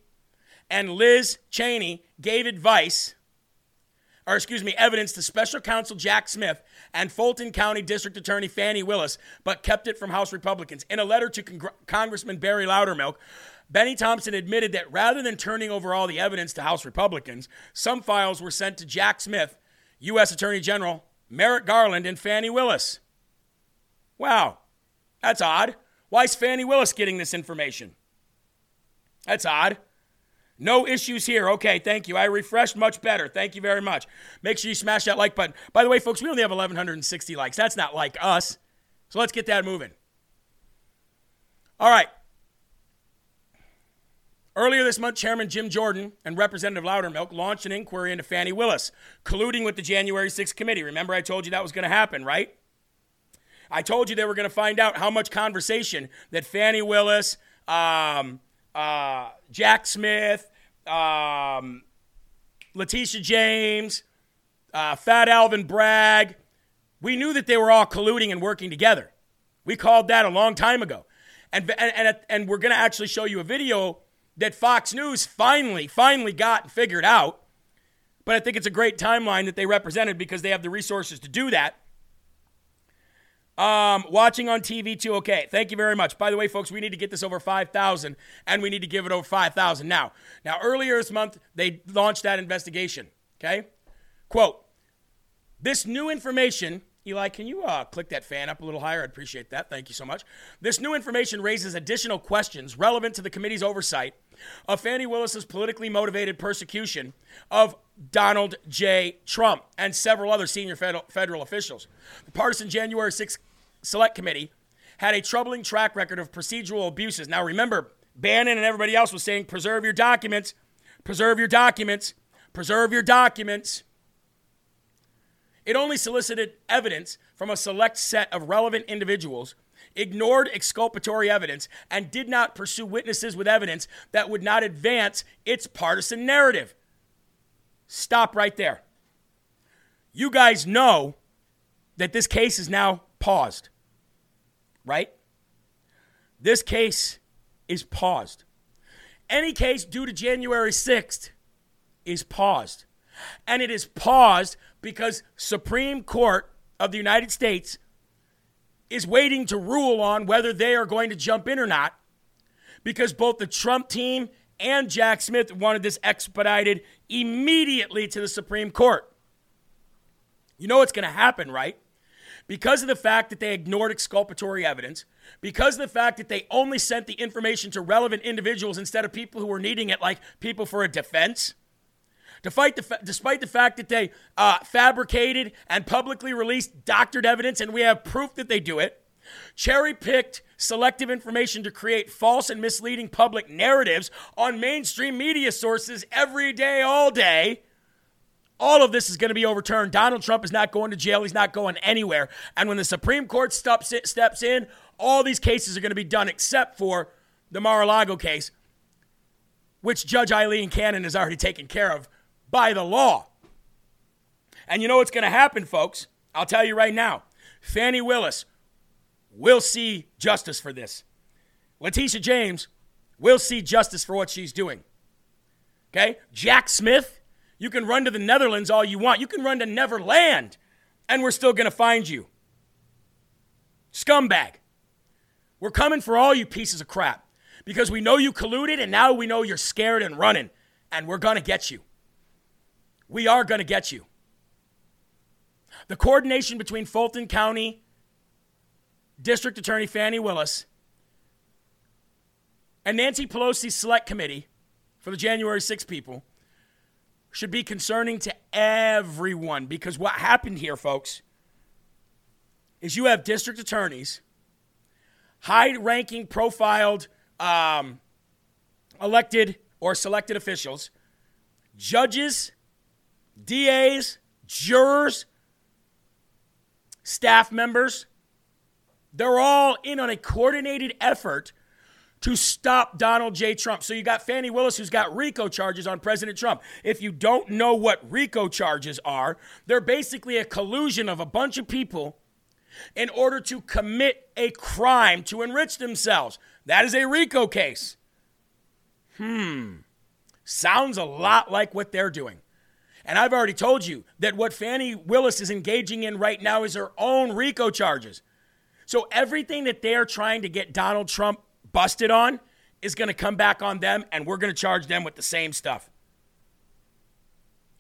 and Liz Cheney gave advice, or excuse me, evidence to special counsel Jack Smith and Fulton County District Attorney Fani Willis, but kept it from House Republicans. In a letter to Cong- Congressman Barry Loudermilk, Bennie Thompson admitted that rather than turning over all the evidence to House Republicans, some files were sent to Jack Smith, U.S. Attorney General Merrick Garland and Fani Willis. Wow, that's odd. Why is Fani Willis getting this information? That's odd. No issues here. Okay, thank you. I refreshed much better. Thank you very much. Make sure you smash that like button. By the way, folks, we only have 1,160 likes. That's not like us. So let's get that moving. All right. Earlier this month, Chairman Jim Jordan and Representative Loudermilk launched an inquiry into Fani Willis, colluding with the January 6th committee. Remember, I told you that was going to happen, right? I told you they were going to find out how much conversation that Fani Willis, um, uh, Jack Smith, um, Letitia James, uh, Fat Alvin Bragg, we knew that they were all colluding and working together. We called that a long time ago. And, and, and, and we're going to actually show you a video that Fox News finally, finally got and figured out. But I think it's a great timeline that they represented because they have the resources to do that. Um, watching on TV too. Okay, thank you very much. By the way, folks, we need to get this over 5,000 and we need to give it over 5,000 now. Now, earlier this month, they launched that investigation. Okay? Quote This new information, Eli, can you uh, click that fan up a little higher? I'd appreciate that. Thank you so much. This new information raises additional questions relevant to the committee's oversight of Fani Willis's politically motivated persecution of Donald J. Trump and several other senior federal, federal officials. The partisan January 6th Select Committee had a troubling track record of procedural abuses. Now, remember, Bannon and everybody else was saying, preserve your documents, preserve your documents, preserve your documents. It only solicited evidence from a select set of relevant individuals, ignored exculpatory evidence, and did not pursue witnesses with evidence that would not advance its partisan narrative. Stop right there. You guys know that this case is now paused, right? This case is paused. Any case due to January 6th is paused. And it is paused because Supreme Court of the United States is waiting to rule on whether they are going to jump in or not because both the Trump team and Jack Smith wanted this expedited immediately to the Supreme Court. You know what's going to happen, right? Because of the fact that they ignored exculpatory evidence, because of the fact that they only sent the information to relevant individuals instead of people who were needing it, like people for a defense. The, despite the fact that they uh, fabricated and publicly released doctored evidence, and we have proof that they do it, cherry picked selective information to create false and misleading public narratives on mainstream media sources every day, all day, all of this is going to be overturned. Donald Trump is not going to jail. He's not going anywhere. And when the Supreme Court steps in, steps in all these cases are going to be done except for the Mar a Lago case, which Judge Aileen Cannon has already taken care of by the law. And you know what's going to happen, folks? I'll tell you right now. Fani Willis will see justice for this. Letitia James will see justice for what she's doing. Okay? Jack Smith you can run to the Netherlands all you want. You can run to Neverland, and we're still going to find you. Scumbag. We're coming for all you pieces of crap because we know you colluded, and now we know you're scared and running, and we're going to get you. We are going to get you. The coordination between Fulton County District Attorney Fani Willis and Nancy Pelosi's select committee for the January 6 people should be concerning to everyone because what happened here, folks, is you have district attorneys, high ranking, profiled, um, elected or selected officials, judges, DAs, jurors, staff members. They're all in on a coordinated effort to stop Donald J. Trump. So you got Fani Willis, who's got RICO charges on President Trump. If you don't know what RICO charges are, they're basically a collusion of a bunch of people in order to commit a crime to enrich themselves. That is a RICO case. Hmm. Sounds a lot like what they're doing. And I've already told you that what Fani Willis is engaging in right now is her own RICO charges. So everything that they're trying to get Donald Trump busted on is going to come back on them, and we're going to charge them with the same stuff.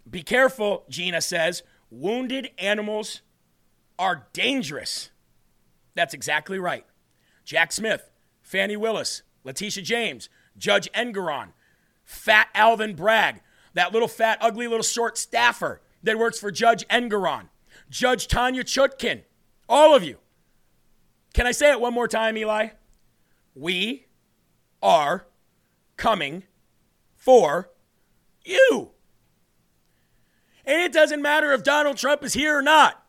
Be careful, Gina says. Wounded animals are dangerous. That's exactly right. Jack Smith, Fani Willis, Letitia James, Judge Engoron, Fat Alvin Bragg, that little fat, ugly little short staffer that works for Judge Engoron, Judge Tanya Chutkan, all of you. Can I say it one more time, Eli? We are coming for you. And it doesn't matter if Donald Trump is here or not.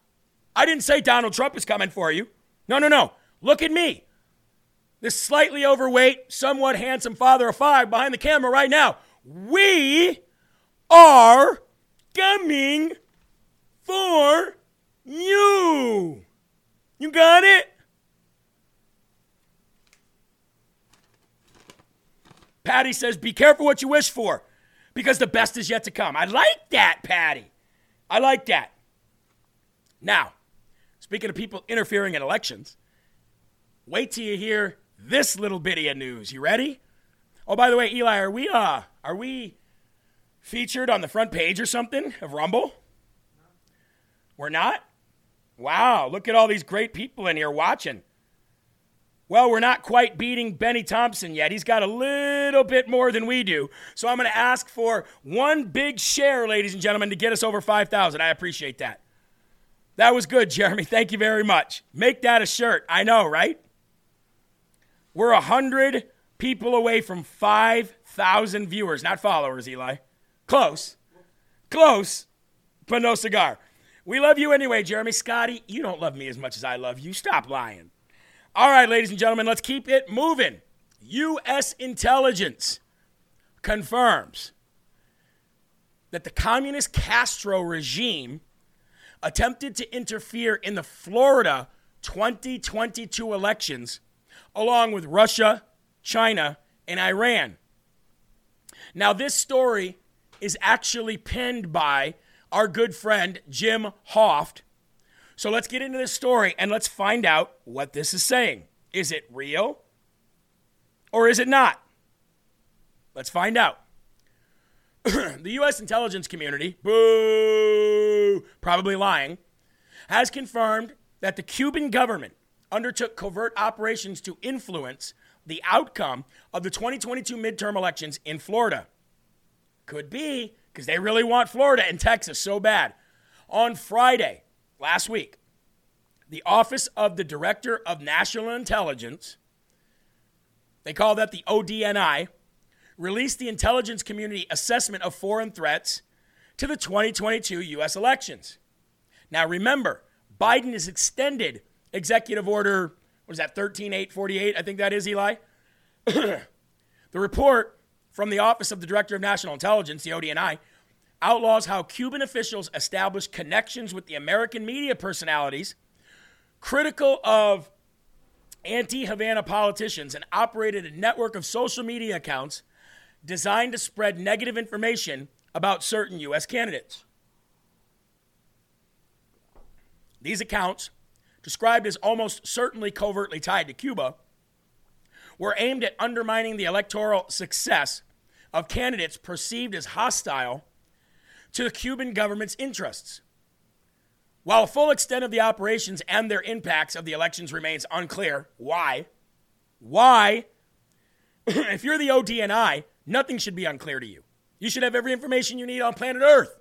I didn't say Donald Trump is coming for you. No, no, no. Look at me. This slightly overweight, somewhat handsome father of five behind the camera right now. We are coming for you. You got it? Patty says, Be careful what you wish for because the best is yet to come. I like that, Patty. I like that. Now, speaking of people interfering in elections, wait till you hear this little bitty of news. You ready? Oh, by the way, Eli, are we uh are we featured on the front page or something of Rumble? We're not? Wow, look at all these great people in here watching. Well, we're not quite beating Bennie Thompson yet. He's got a little bit more than we do. So I'm going to ask for one big share, ladies and gentlemen, to get us over 5,000. I appreciate that. That was good, Jeremy. (laughs) Thank you very much. Make that a shirt. I know, right? We're 100 people away from 5,000 viewers, not followers, Eli. Close. Close, but no cigar. We love you anyway, Jeremy. Scotty, you don't love me as much as I love you. Stop lying. All right, ladies and gentlemen, let's keep it moving. U.S. intelligence confirms that the communist Castro regime attempted to interfere in the Florida 2022 elections along with Russia, China, and Iran. Now, this story is actually penned by our good friend Jim Hoft so let's get into this story and let's find out what this is saying. Is it real or is it not? Let's find out. (clears throat) the U.S. intelligence community, boo, probably lying, has confirmed that the Cuban government undertook covert operations to influence the outcome of the 2022 midterm elections in Florida. Could be because they really want Florida and Texas so bad. On Friday, last week, the Office of the Director of National Intelligence, they call that the ODNI, released the intelligence community assessment of foreign threats to the 2022 U.S. elections. Now, remember, Biden has extended Executive Order, what is that, 13848? I think that is, Eli. (clears throat) the report from the Office of the Director of National Intelligence, the ODNI, outlaws how Cuban officials established connections with the American media personalities critical of anti Havana politicians and operated a network of social media accounts designed to spread negative information about certain U.S. candidates. These accounts, described as almost certainly covertly tied to Cuba, were aimed at undermining the electoral success of candidates perceived as hostile to the Cuban government's interests. While the full extent of the operations and their impacts of the elections remains unclear, why? Why? (clears throat) if you're the ODNI, nothing should be unclear to you. You should have every information you need on planet Earth.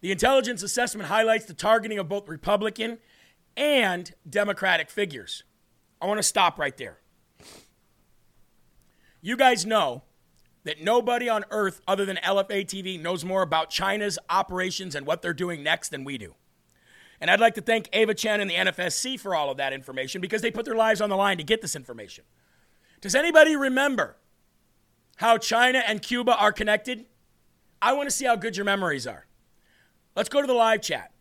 The intelligence assessment highlights the targeting of both Republican and Democratic figures. I want to stop right there. You guys know that nobody on earth other than LFA TV knows more about China's operations and what they're doing next than we do. And I'd like to thank Ava Chen and the NFSC for all of that information because they put their lives on the line to get this information. Does anybody remember how China and Cuba are connected? I want to see how good your memories are. Let's go to the live chat.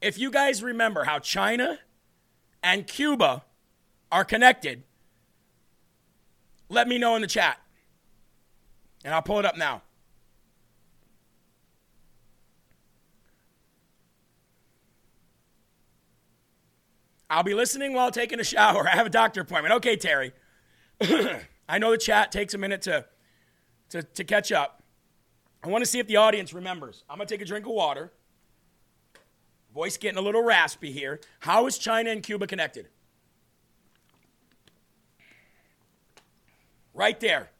If you guys remember how China and Cuba are connected, let me know in the chat. And I'll pull it up now. I'll be listening while taking a shower. (laughs) I have a doctor appointment. Okay, Terry. (clears throat) I know the chat takes a minute to, to, to catch up. I want to see if the audience remembers. I'm going to take a drink of water. voice getting a little raspy here. How is China and Cuba connected? Right there.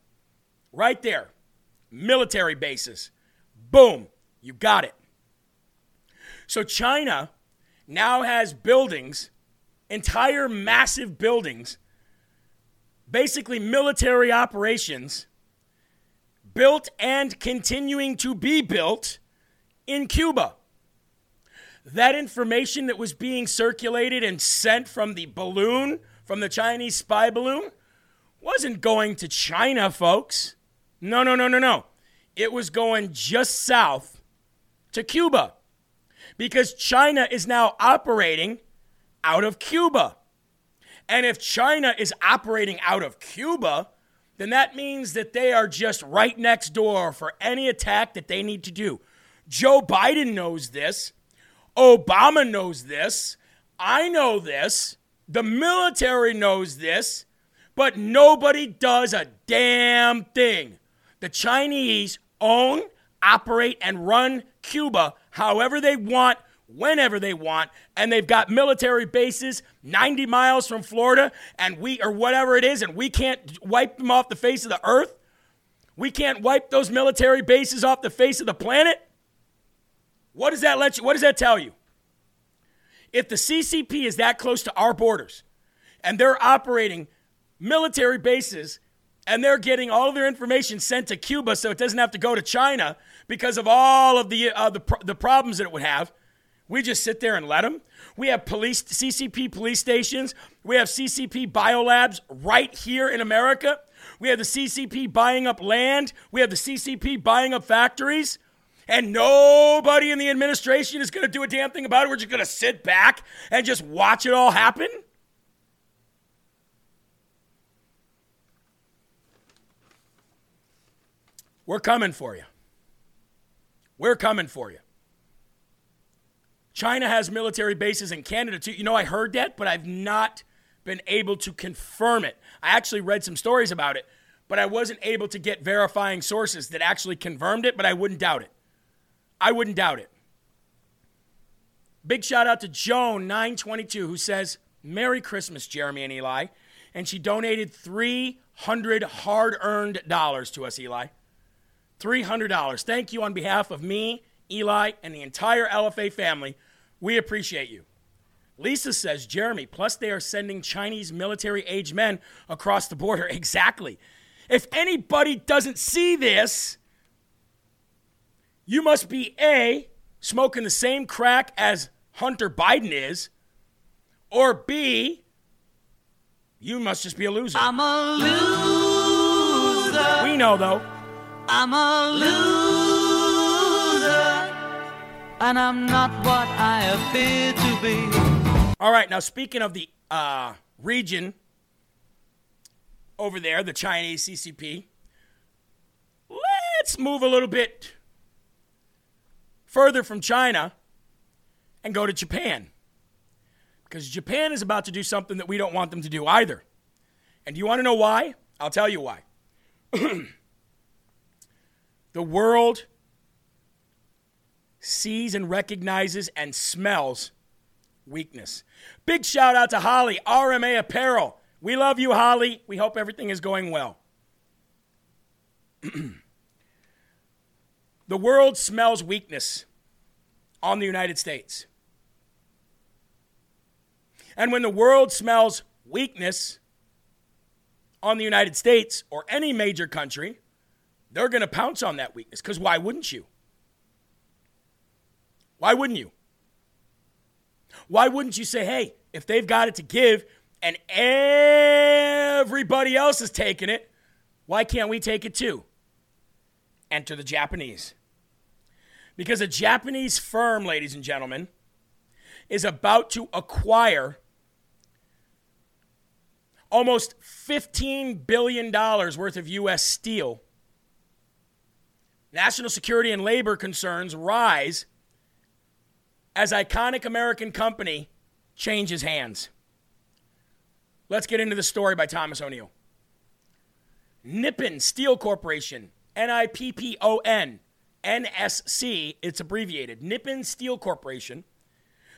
Right there. Military bases. Boom. You got it. So China now has buildings, entire massive buildings, basically military operations built and continuing to be built in Cuba. That information that was being circulated and sent from the balloon, from the Chinese spy balloon, wasn't going to China, folks. No, no, no, no, no. It was going just south to Cuba because China is now operating out of Cuba. And if China is operating out of Cuba, then that means that they are just right next door for any attack that they need to do. Joe Biden knows this. Obama knows this. I know this. The military knows this. But nobody does a damn thing. The Chinese own, operate, and run Cuba however they want, whenever they want, and they've got military bases 90 miles from Florida, and we, or whatever it is, and we can't wipe them off the face of the earth. We can't wipe those military bases off the face of the planet. What does that let you, what does that tell you? If the CCP is that close to our borders and they're operating military bases and they're getting all of their information sent to Cuba so it doesn't have to go to China because of all of the, uh, the, the problems that it would have, we just sit there and let them. We have police, CCP police stations. We have CCP biolabs right here in America. We have the CCP buying up land. We have the CCP buying up factories. And nobody in the administration is going to do a damn thing about it. We're just going to sit back and just watch it all happen. We're coming for you. We're coming for you. China has military bases in Canada too. You know, I heard that, but I've not been able to confirm it. I actually read some stories about it, but I wasn't able to get verifying sources that actually confirmed it, but I wouldn't doubt it. I wouldn't doubt it. Big shout out to Joan922 who says, Merry Christmas, Jeremy and Eli. And she donated 300 hard earned dollars to us, Eli. $300. Thank you on behalf of me, Eli, and the entire LFA family. We appreciate you. Lisa says, Jeremy, plus they are sending Chinese military age men across the border. (laughs) Exactly. If anybody doesn't see this, you must be A, smoking the same crack as Hunter Biden is, or B, you must just be a loser. I'm a loser. We know, though. I'm a loser. And I'm not what I appear to be. All right, now speaking of the uh, region over there, the Chinese CCP, let's move a little bit further from China and go to Japan. Because Japan is about to do something that we don't want them to do either. And do you want to know why? I'll tell you why. (clears throat) the world sees and recognizes and smells weakness. Big shout out to Holly, RMA Apparel. We love you, Holly. We hope everything is going well. (clears throat) the world smells weakness on the United States. And when the world smells weakness on the United States or any major country, they're going to pounce on that weakness. Because why wouldn't you? Why wouldn't you? Why wouldn't you say, hey, if they've got it to give and everybody else is taking it, why can't we take it too? Enter the Japanese. Because a Japanese firm, ladies and gentlemen, is about to acquire almost $15 billion worth of U.S. steel. National security and labor concerns rise as iconic American company changes hands. Let's get into the story by Thomas O'Neill. Nippon Steel Corporation, N I P P O N, NSC, it's abbreviated. Nippon Steel Corporation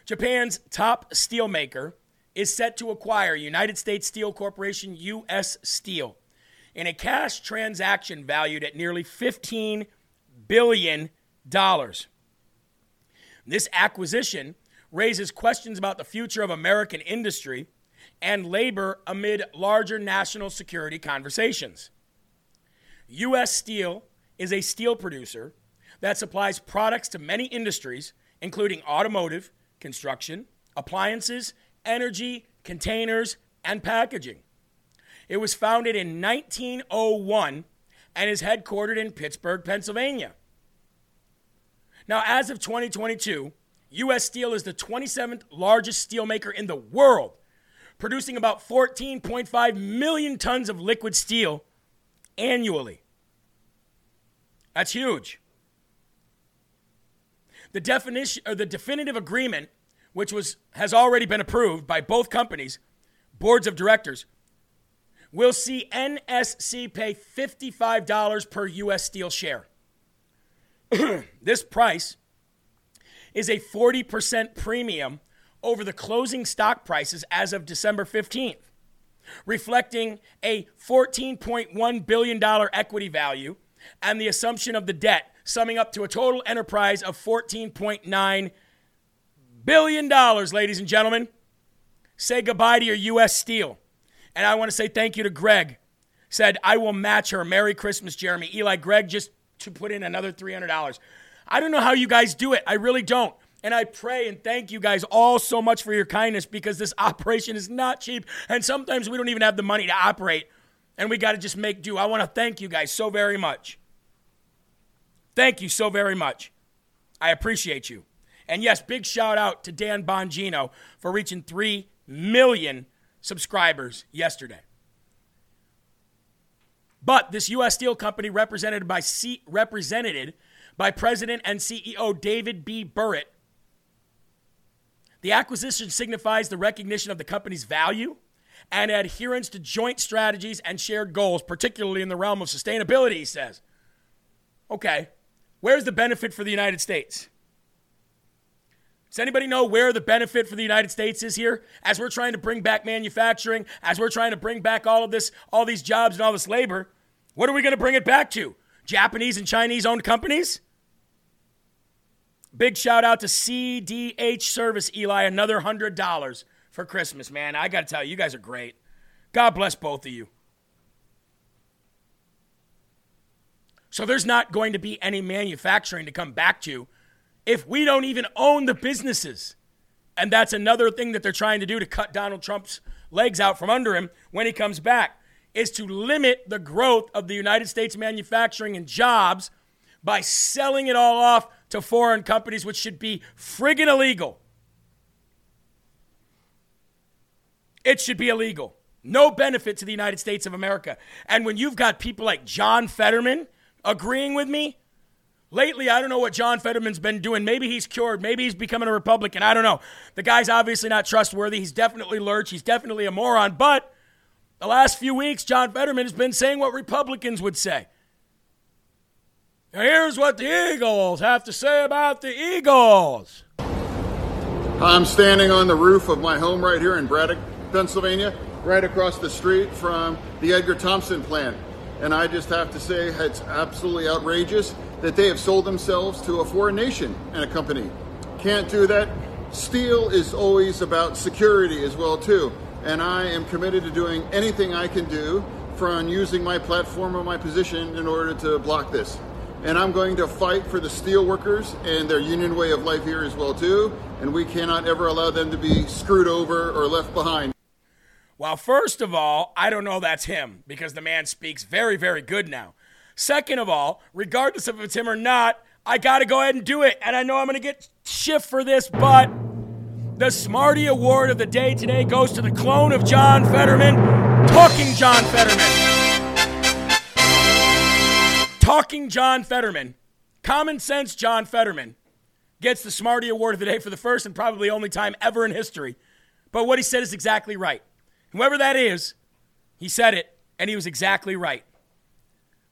Japan's top steelmaker is set to acquire United States Steel Corporation, U.S. Steel, in a cash transaction valued at nearly $15 billion. dollars. This acquisition raises questions about the future of American industry and labor amid larger national security conversations. U.S. Steel is a steel producer that supplies products to many industries, including automotive, construction, appliances, energy, containers, and packaging. It was founded in 1901 and is headquartered in Pittsburgh, Pennsylvania. Now, as of 2022, U.S. Steel is the 27th largest steelmaker in the world, producing about 14.5 million tons of liquid steel annually. That's huge. The definition or the definitive agreement, which was has already been approved by both companies, boards of directors, will see NSC pay $55 per US Steel share. (clears throat) this price is a 40% premium over the closing stock prices as of December 15th, reflecting a $14.1 billion equity value and the assumption of the debt, summing up to a total enterprise of $14.9 billion, ladies and gentlemen. Say goodbye to your U.S. Steel. And I want to say thank you to Greg. Said, I will match her. Merry Christmas, Jeremy. Eli, Greg just to put in another $300. I don't know how you guys do it. I really don't. And I pray and thank you guys all so much for your kindness because this operation is not cheap. And sometimes we don't even have the money to operate and we got to just make do. I want to thank you guys so very much. Thank you so very much. I appreciate you. And yes, big shout out to Dan Bongino for reaching 3 million subscribers yesterday. But this U.S. Steel Company, represented by C- represented by President and CEO David B. Burritt, the acquisition signifies the recognition of the company's value and adherence to joint strategies and shared goals, particularly in the realm of sustainability, he says. Okay, where's the benefit for the United States? Does anybody know where the benefit for the United States is here? As we're trying to bring back manufacturing, as we're trying to bring back all of this, all these jobs and all this labor, what are we going to bring it back to? Japanese and Chinese owned companies? Big shout out to CDH Service, Eli, another $100 for Christmas, man. I got to tell you, you guys are great. God bless both of you. So there's not going to be any manufacturing to come back to if we don't even own the businesses. And that's another thing that they're trying to do to cut Donald Trump's legs out from under him when he comes back is to limit the growth of the United States manufacturing and jobs by selling it all off to foreign companies, which should be friggin' illegal. It should be illegal. No benefit to the United States of America. And when you've got people like John Fetterman agreeing with me, lately, I don't know what John Fetterman's been doing. Maybe he's cured. Maybe he's becoming a Republican. I don't know. The guy's obviously not trustworthy. He's definitely lurch. He's definitely a moron. But the last few weeks, John Fetterman has been saying what Republicans would say. Now here's what the Eagles have to say about the Eagles. I'm standing on the roof of my home right here in Braddock, Pennsylvania, right across the street from the Edgar Thomson plant. And I just have to say, it's absolutely outrageous that they have sold themselves to a foreign nation and a company. Can't do that. Steel is always about security as well, too. And I am committed to doing anything I can do from using my platform or my position in order to block this. And I'm going to fight for the steel workers and their union way of life here as well, too. And we cannot ever allow them to be screwed over or left behind. Well, first of all, I don't know that's him because the man speaks very, very good now. Second of all, regardless of if it's him or not, I got to go ahead and do it. And I know I'm going to get shift for this, but the Smarty Award of the day today goes to the clone of John Fetterman, Talking John Fetterman. Talking John Fetterman, common sense John Fetterman, gets the Smarty Award of the day for the first and probably only time ever in history. But what he said is exactly right. Whoever that is, he said it, and he was exactly right.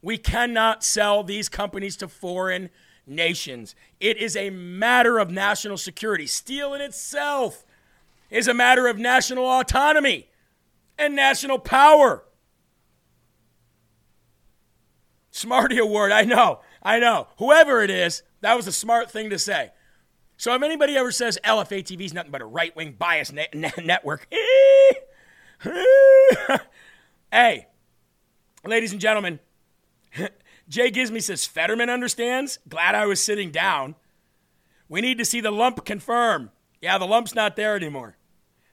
We cannot sell these companies to foreign nations. It is a matter of national security. Steel in itself is a matter of national autonomy and national power. Smarty Award, I know, I know. Whoever it is, that was a smart thing to say. So if anybody ever says LFA TV is nothing but a right wing bias ne- ne- network, (laughs) hey, ladies and gentlemen, Jay Gizme says Fetterman understands. Glad I was sitting down. We need to see the lump confirm. Yeah, the lump's not there anymore.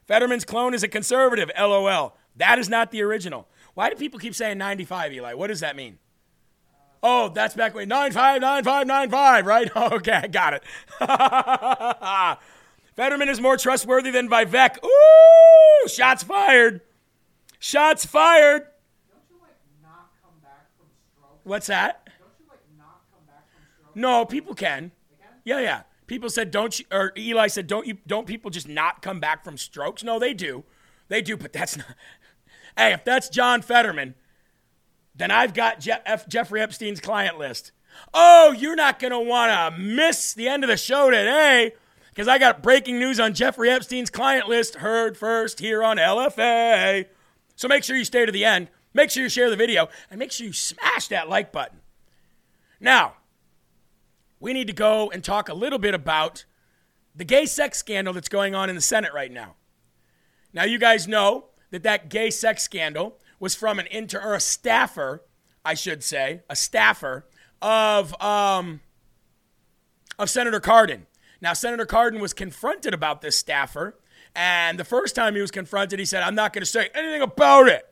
Fetterman's clone is a conservative. LOL. That is not the original. Why do people keep saying 95, Eli? What does that mean? Oh, that's back when 959595, right? (laughs) okay, got it. (laughs) Fetterman is more trustworthy than Vivek. Ooh, shots fired. Shots fired. What's that? No, people can. Yeah, yeah. People said don't you or Eli said don't you don't people just not come back from strokes? No, they do. They do, but that's not (laughs) Hey, if that's John Fetterman, then I've got Je- F- Jeffrey Epstein's client list. Oh, you're not going to want to miss the end of the show today because I got breaking news on Jeffrey Epstein's client list heard first here on LFA. So make sure you stay to the end. Make sure you share the video and make sure you smash that like button. Now, we need to go and talk a little bit about the gay sex scandal that's going on in the Senate right now. Now, you guys know that that gay sex scandal was from an intern or a staffer, I should say, a staffer of um, of Senator Cardin. Now, Senator Cardin was confronted about this staffer, and the first time he was confronted, he said, "I'm not going to say anything about it.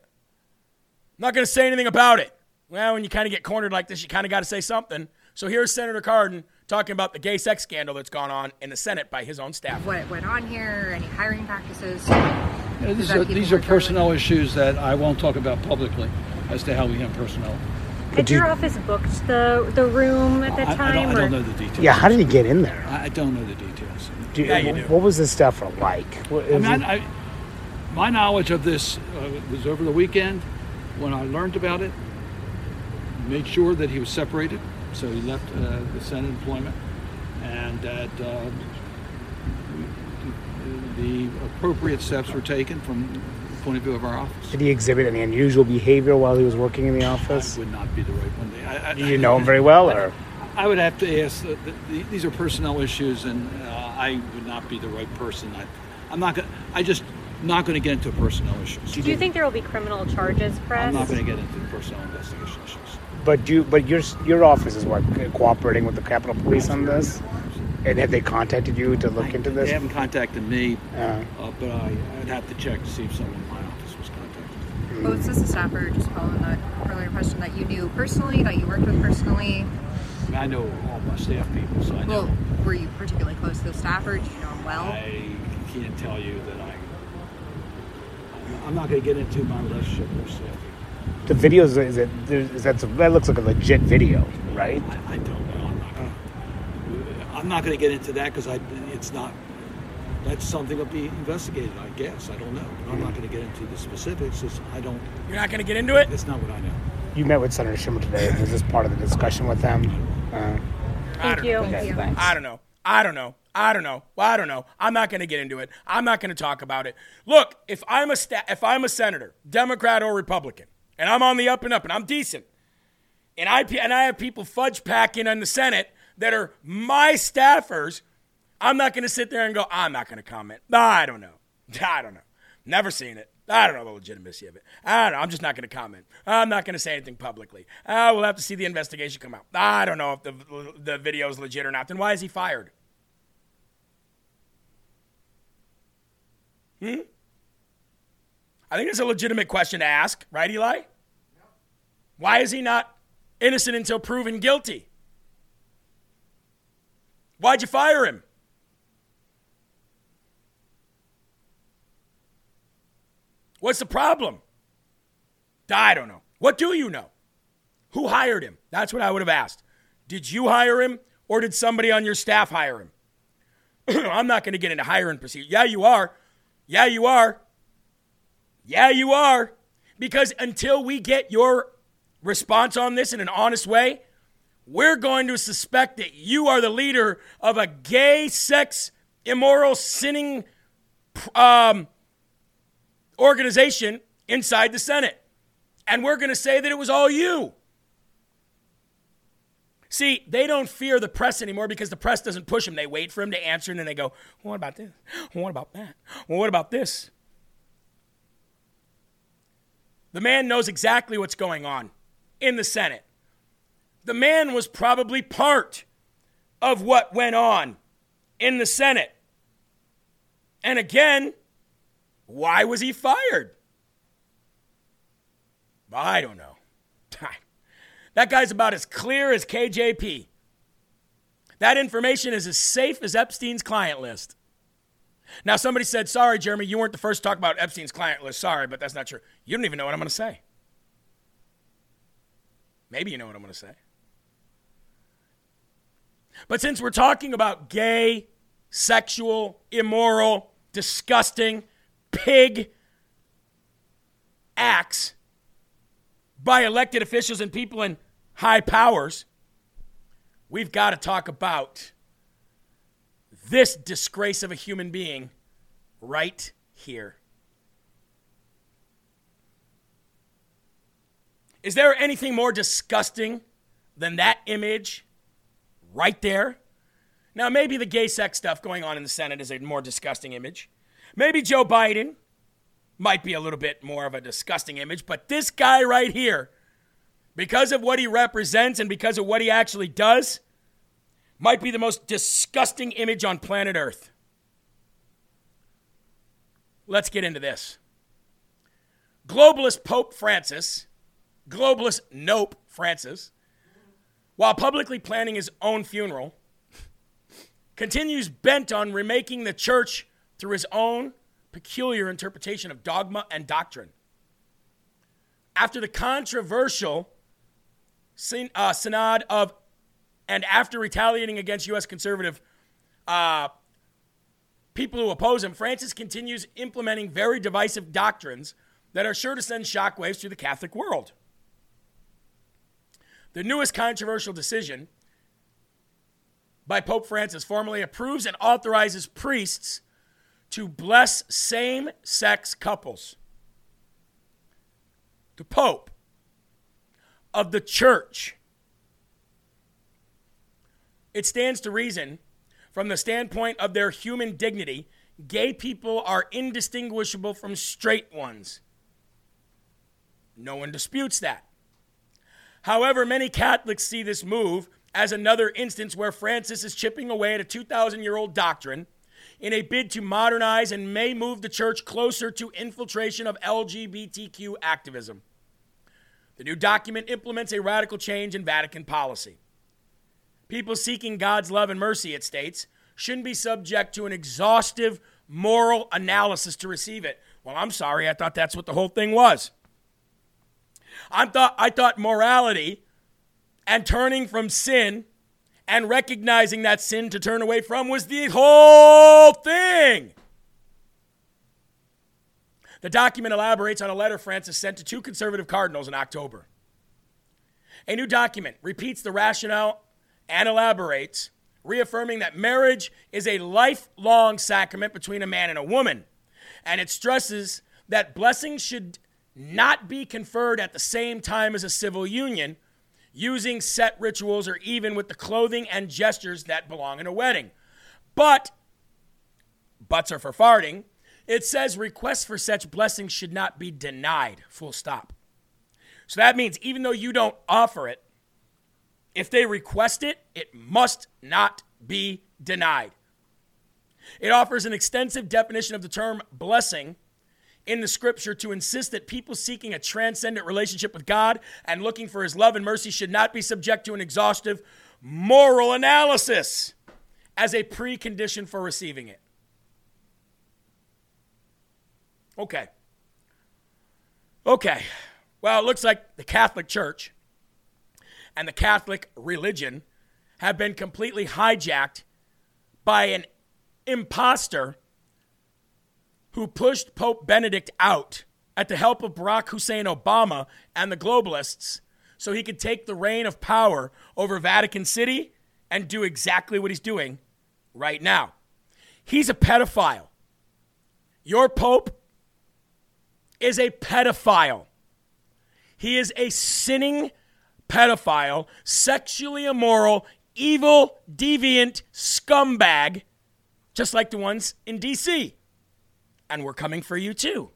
I'm not going to say anything about it." Well, when you kind of get cornered like this, you kind of got to say something. So here's Senator Cardin talking about the gay sex scandal that's gone on in the Senate by his own staff. What went on here? Any hiring practices? Yeah, these are, these are personnel issues that I won't talk about publicly as to how we have personnel. Had your office booked the the room at that I, I time? don't, I don't know the details. Yeah, how did he get in there? I I don't know the details. Do you- What was this stuff like? What, I mean, I, I, my knowledge of this uh, was over the weekend when I learned about it. Made sure that he was separated, so he left uh, the Senate employment, and that uh, the appropriate steps were taken from the point of view of our office. did he exhibit any unusual behavior while he was working in the office? would not be the right one. I, I, Do you know him very well, or? I would have to ask. Uh, the, the, these are personnel issues, and uh, I would not be the right person. I, I'm not going. To, I just not going to get into personnel issues. Do you think there will be criminal charges pressed? I'm not going to get into the personnel investigation issues. But you, but your your office is what cooperating with the Capitol Police on this, and have they contacted you to look into this? They haven't contacted me, Uh, uh, but I, I'd have to check to see if someone in my office was contacted. Well, was this a staffer, just following that earlier question, that you knew personally, that you worked with personally? I, mean, I know all my staff people, so I know. Well, were you particularly close to the staffer? Did you know him well? I can't tell you that I. I'm not going to get into my relationship with staff people. the videos is it is that that looks like a legit video, right? I, I don't know. I'm not going to. I'm not going to get into that because I. It's not. That's something to be investigated. I guess I don't know. But I'm not going to get into the specifics. 'cause I don't. You're not going to get into it. That's not what I know. You met with Senator Schumer today. Was this part of the discussion with them? Uh, I don't know. Okay, thanks. I don't know. I don't know. I don't know. Well, I don't know. I'm not going to get into it. I'm not going to talk about it. Look, if I'm a sta- if I'm a senator, Democrat or Republican, and I'm on the up and up, and I'm decent, and I and I have people fudge packing in the Senate that are my staffers, I'm not going to sit there and go, I'm not going to comment. I don't know. (laughs) I don't know. Never seen it. I don't know the legitimacy of it. I don't know. I'm just not going to comment. I'm not going to say anything publicly. Uh, we'll have to see the investigation come out. I don't know if the, the video is legit or not. Then why is he fired? Hmm? I think it's a legitimate question to ask, right, Eli? Why is he not innocent until proven guilty? Why'd you fire him? What's the problem? I don't know. What do you know? Who hired him? That's what I would have asked. Did you hire him or did somebody on your staff hire him? (clears throat) I'm not going to get into hiring procedure. Yeah, you are. Yeah, you are. Yeah, you are. Because until we get your response on this in an honest way, we're going to suspect that you are the leader of a gay, sex, immoral, sinning um, organization inside the Senate. And we're going to say that it was all you. See, they don't fear the press anymore because the press doesn't push them. They wait for him to answer and then they go, well, What about this? Well, what about that? Well, what about this? The man knows exactly what's going on in the Senate. The man was probably part of what went on in the Senate. And again, why was he fired? I don't know. That guy's about as clear as KJP. That information is as safe as Epstein's client list. Now, somebody said, Sorry, Jeremy, you weren't the first to talk about Epstein's client list. Sorry, but that's not true. You don't even know what I'm going to say. Maybe you know what I'm going to say. But since we're talking about gay, sexual, immoral, disgusting, pig acts by elected officials and people in high powers, we've got to talk about this disgrace of a human being right here. Is there anything more disgusting than that image right there? Now, maybe the gay sex stuff going on in the Senate is a more disgusting image. Maybe Joe Biden might be a little bit more of a disgusting image, but this guy right here, because of what he represents and because of what he actually does, might be the most disgusting image on planet Earth. Let's get into this. Globalist Pope Francis, globalist Nope Francis, while publicly planning his own funeral, continues bent on remaking the church through his own peculiar interpretation of dogma and doctrine. After the controversial uh, synod of and after retaliating against U.S. conservative uh, people who oppose him, Francis continues implementing very divisive doctrines that are sure to send shockwaves through the Catholic world. The newest controversial decision by Pope Francis formally approves and authorizes priests to bless same sex couples. The Pope of the Church it stands to reason, from the standpoint of their human dignity, gay people are indistinguishable from straight ones. No one disputes that. However, many Catholics see this move as another instance where Francis is chipping away at a 2,000 year old doctrine in a bid to modernize and may move the church closer to infiltration of LGBTQ activism. The new document implements a radical change in Vatican policy. People seeking God's love and mercy, it states, shouldn't be subject to an exhaustive moral analysis to receive it. Well, I'm sorry, I thought that's what the whole thing was. I thought, I thought morality and turning from sin and recognizing that sin to turn away from was the whole thing. The document elaborates on a letter Francis sent to two conservative cardinals in October. A new document repeats the rationale and elaborates, reaffirming that marriage is a lifelong sacrament between a man and a woman. And it stresses that blessings should not be conferred at the same time as a civil union, using set rituals or even with the clothing and gestures that belong in a wedding. But, butts are for farting, it says requests for such blessings should not be denied, full stop. So that means even though you don't offer it, if they request it, it must not be denied. It offers an extensive definition of the term blessing in the scripture to insist that people seeking a transcendent relationship with God and looking for his love and mercy should not be subject to an exhaustive moral analysis as a precondition for receiving it. Okay. Okay. Well, it looks like the Catholic Church and the Catholic religion have been completely hijacked by an impostor who pushed Pope Benedict out at the help of Barack Hussein Obama and the globalists so he could take the reign of power over Vatican City and do exactly what he's doing right now. He's a pedophile. Your Pope is a pedophile. He is a sinning pedophile, sexually immoral, evil, deviant scumbag, just like the ones in DC. And we're coming for you too.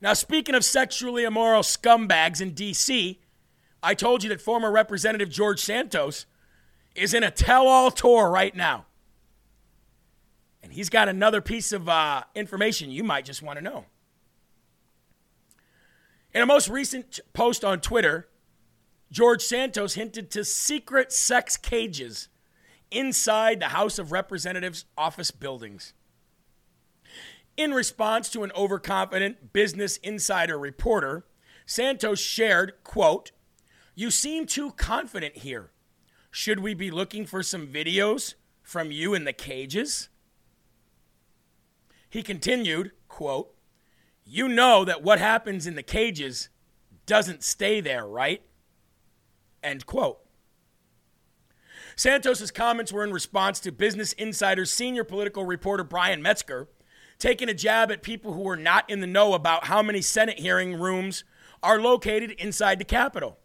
Now, speaking of sexually immoral scumbags in DC, I told you that former Representative George Santos is in a tell all tour right now. He's got another piece of uh, information you might just want to know. In a most recent post on Twitter, George Santos hinted to secret sex cages inside the House of Representatives office buildings. In response to an overconfident Business Insider reporter, Santos shared, quote, "You seem too confident here. Should we be looking for some videos from you in the cages?" He continued, quote, "You know that what happens in the cages doesn't stay there, right?" End quote. Santos's comments were in response to Business Insider's senior political reporter Bryan Metzger taking a jab at people who were not in the know about how many Senate hearing rooms are located inside the Capitol.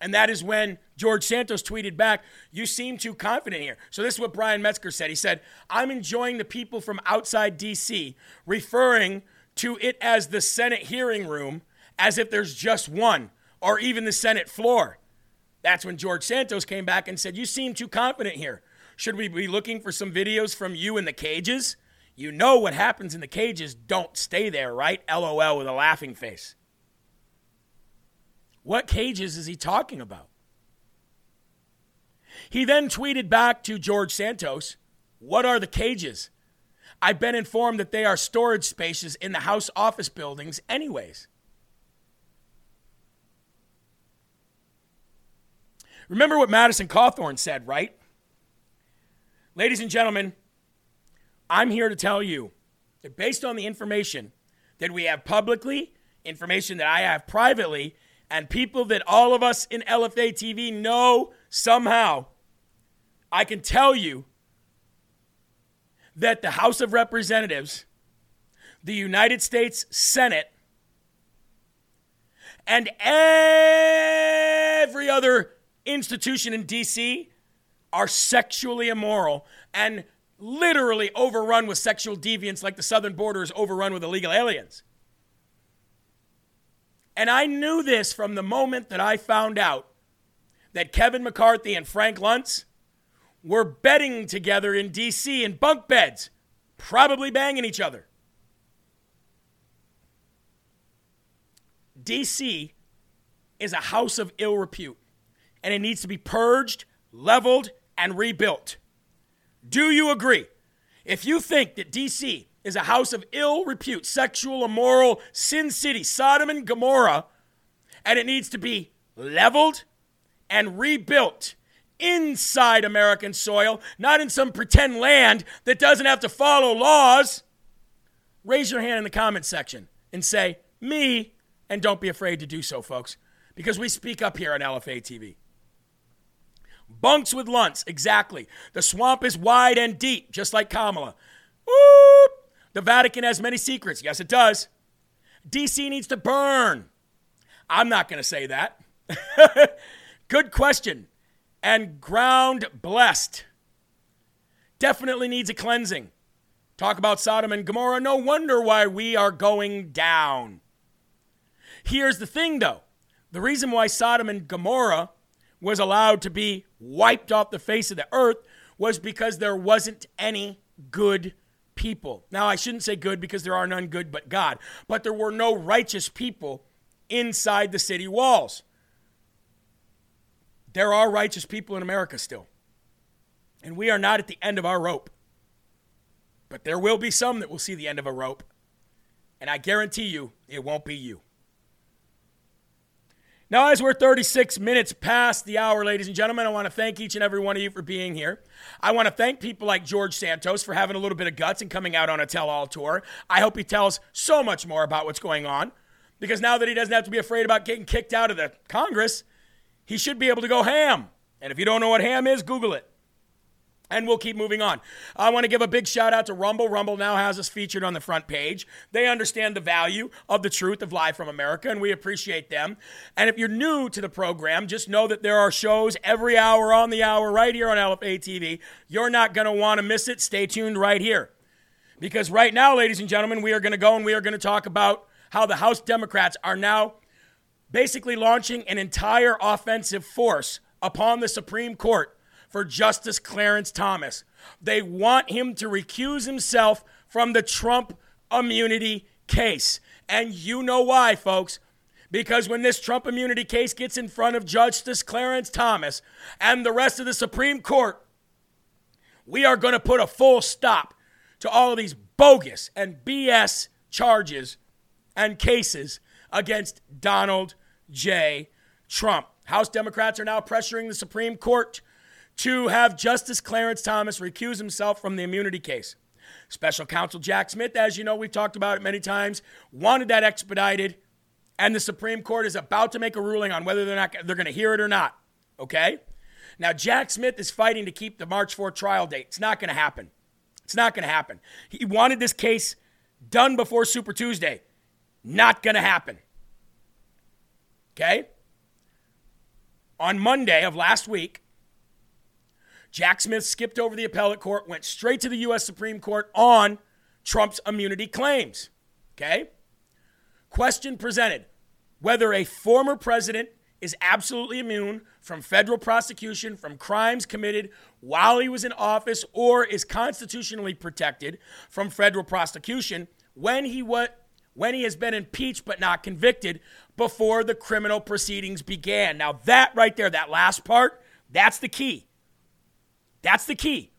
And that is when George Santos tweeted back, You seem too confident here. So, this is what Bryan Metzger said. He said, I'm enjoying the people from outside D.C., referring to it as the Senate hearing room as if there's just one, or even the Senate floor. That's when George Santos came back and said, You seem too confident here. Should we be looking for some videos from you in the cages? You know what happens in the cages don't stay there, right? LOL with a laughing face. What cages is he talking about? He then tweeted back to George Santos, What are the cages? I've been informed that they are storage spaces in the House office buildings, anyways. Remember what Madison Cawthorn said, right? Ladies and gentlemen, I'm here to tell you that based on the information that we have publicly, information that I have privately, and people that all of us in LFA TV know somehow, I can tell you that the House of Representatives, the United States Senate, and every other institution in DC are sexually immoral and literally overrun with sexual deviance like the southern border is overrun with illegal aliens. And I knew this from the moment that I found out that Kevin McCarthy and Frank Luntz were bedding together in D.C. in bunk beds, probably banging each other. D.C. is a house of ill repute, and it needs to be purged, leveled, and rebuilt. Do you agree? If you think that DC is a house of ill repute, sexual, immoral, sin city, Sodom and Gomorrah, and it needs to be leveled and rebuilt inside American soil, not in some pretend land that doesn't have to follow laws, raise your hand in the comments section and say, me, and don't be afraid to do so, folks, because we speak up here on LFA TV. Bunks with Luntz, exactly. The swamp is wide and deep, just like Kamala. Whoop! The Vatican has many secrets. Yes, it does. DC needs to burn. I'm not going to say that. (laughs) Good question. And ground blessed. Definitely needs a cleansing. Talk about Sodom and Gomorrah. No wonder why we are going down. Here's the thing, though the reason why Sodom and Gomorrah was allowed to be wiped off the face of the earth was because there wasn't any good people. Now, I shouldn't say good because there are none good but God, but there were no righteous people inside the city walls. There are righteous people in America still. And we are not at the end of our rope. But there will be some that will see the end of a rope. And I guarantee you, it won't be you. Now, as we're 36 minutes past the hour, ladies and gentlemen, I want to thank each and every one of you for being here. I want to thank people like George Santos for having a little bit of guts and coming out on a tell all tour. I hope he tells so much more about what's going on because now that he doesn't have to be afraid about getting kicked out of the Congress, he should be able to go ham. And if you don't know what ham is, Google it. And we'll keep moving on. I want to give a big shout out to Rumble. Rumble now has us featured on the front page. They understand the value of the truth of Live from America, and we appreciate them. And if you're new to the program, just know that there are shows every hour on the hour right here on LFA TV. You're not going to want to miss it. Stay tuned right here. Because right now, ladies and gentlemen, we are going to go and we are going to talk about how the House Democrats are now basically launching an entire offensive force upon the Supreme Court for Justice Clarence Thomas. They want him to recuse himself from the Trump immunity case. And you know why, folks. Because when this Trump immunity case gets in front of Justice Clarence Thomas and the rest of the Supreme Court, we are going to put a full stop to all of these bogus and BS charges and cases against Donald J. Trump. House Democrats are now pressuring the Supreme Court to have Justice Clarence Thomas recuse himself from the immunity case. Special counsel Jack Smith, as you know, we've talked about it many times, wanted that expedited, and the Supreme Court is about to make a ruling on whether they're not they're going to hear it or not. Okay? Now Jack Smith is fighting to keep the March 4 trial date. It's not going to happen. It's not going to happen. He wanted this case done before Super Tuesday. Not going to happen. Okay? On Monday of last week, Jack Smith skipped over the appellate court, went straight to the U.S. Supreme Court on Trump's immunity claims. Okay? Question presented whether a former president is absolutely immune from federal prosecution from crimes committed while he was in office or is constitutionally protected from federal prosecution when he what when he has been impeached but not convicted before the criminal proceedings began. Now that right there that last part, that's the key. That's the key.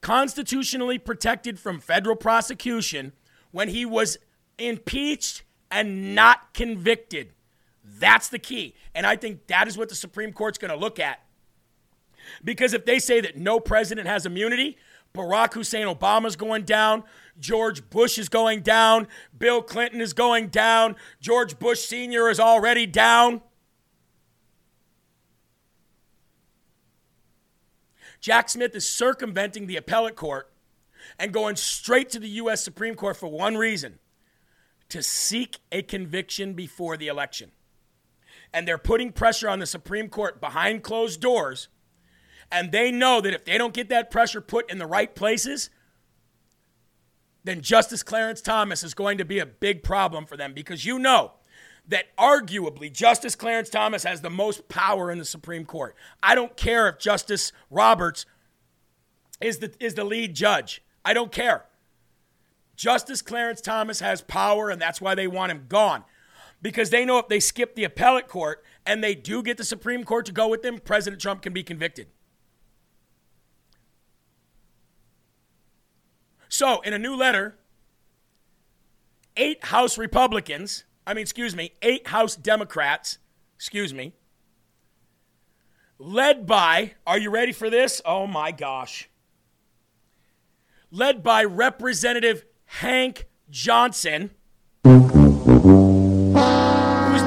Constitutionally protected from federal prosecution when he was impeached and not convicted. That's the key. And I think that is what the Supreme Court's going to look at. Because if they say that no president has immunity, Barack Hussein Obama's going down, George Bush is going down, Bill Clinton is going down, George Bush Sr. is already down. Jack Smith is circumventing the appellate court and going straight to the U.S. Supreme Court for one reason to seek a conviction before the election. And they're putting pressure on the Supreme Court behind closed doors. And they know that if they don't get that pressure put in the right places, then Justice Clarence Thomas is going to be a big problem for them because you know that arguably Justice Clarence Thomas has the most power in the Supreme Court. I don't care if Justice Roberts is the, is the lead judge. I don't care. Justice Clarence Thomas has power, and that's why they want him gone. Because they know if they skip the appellate court and they do get the Supreme Court to go with them, President Trump can be convicted. So, in a new letter, eight House Republicans I mean, excuse me, eight House Democrats, excuse me, led by, are you ready for this? Oh my gosh. Led by Representative Hank Johnson, who's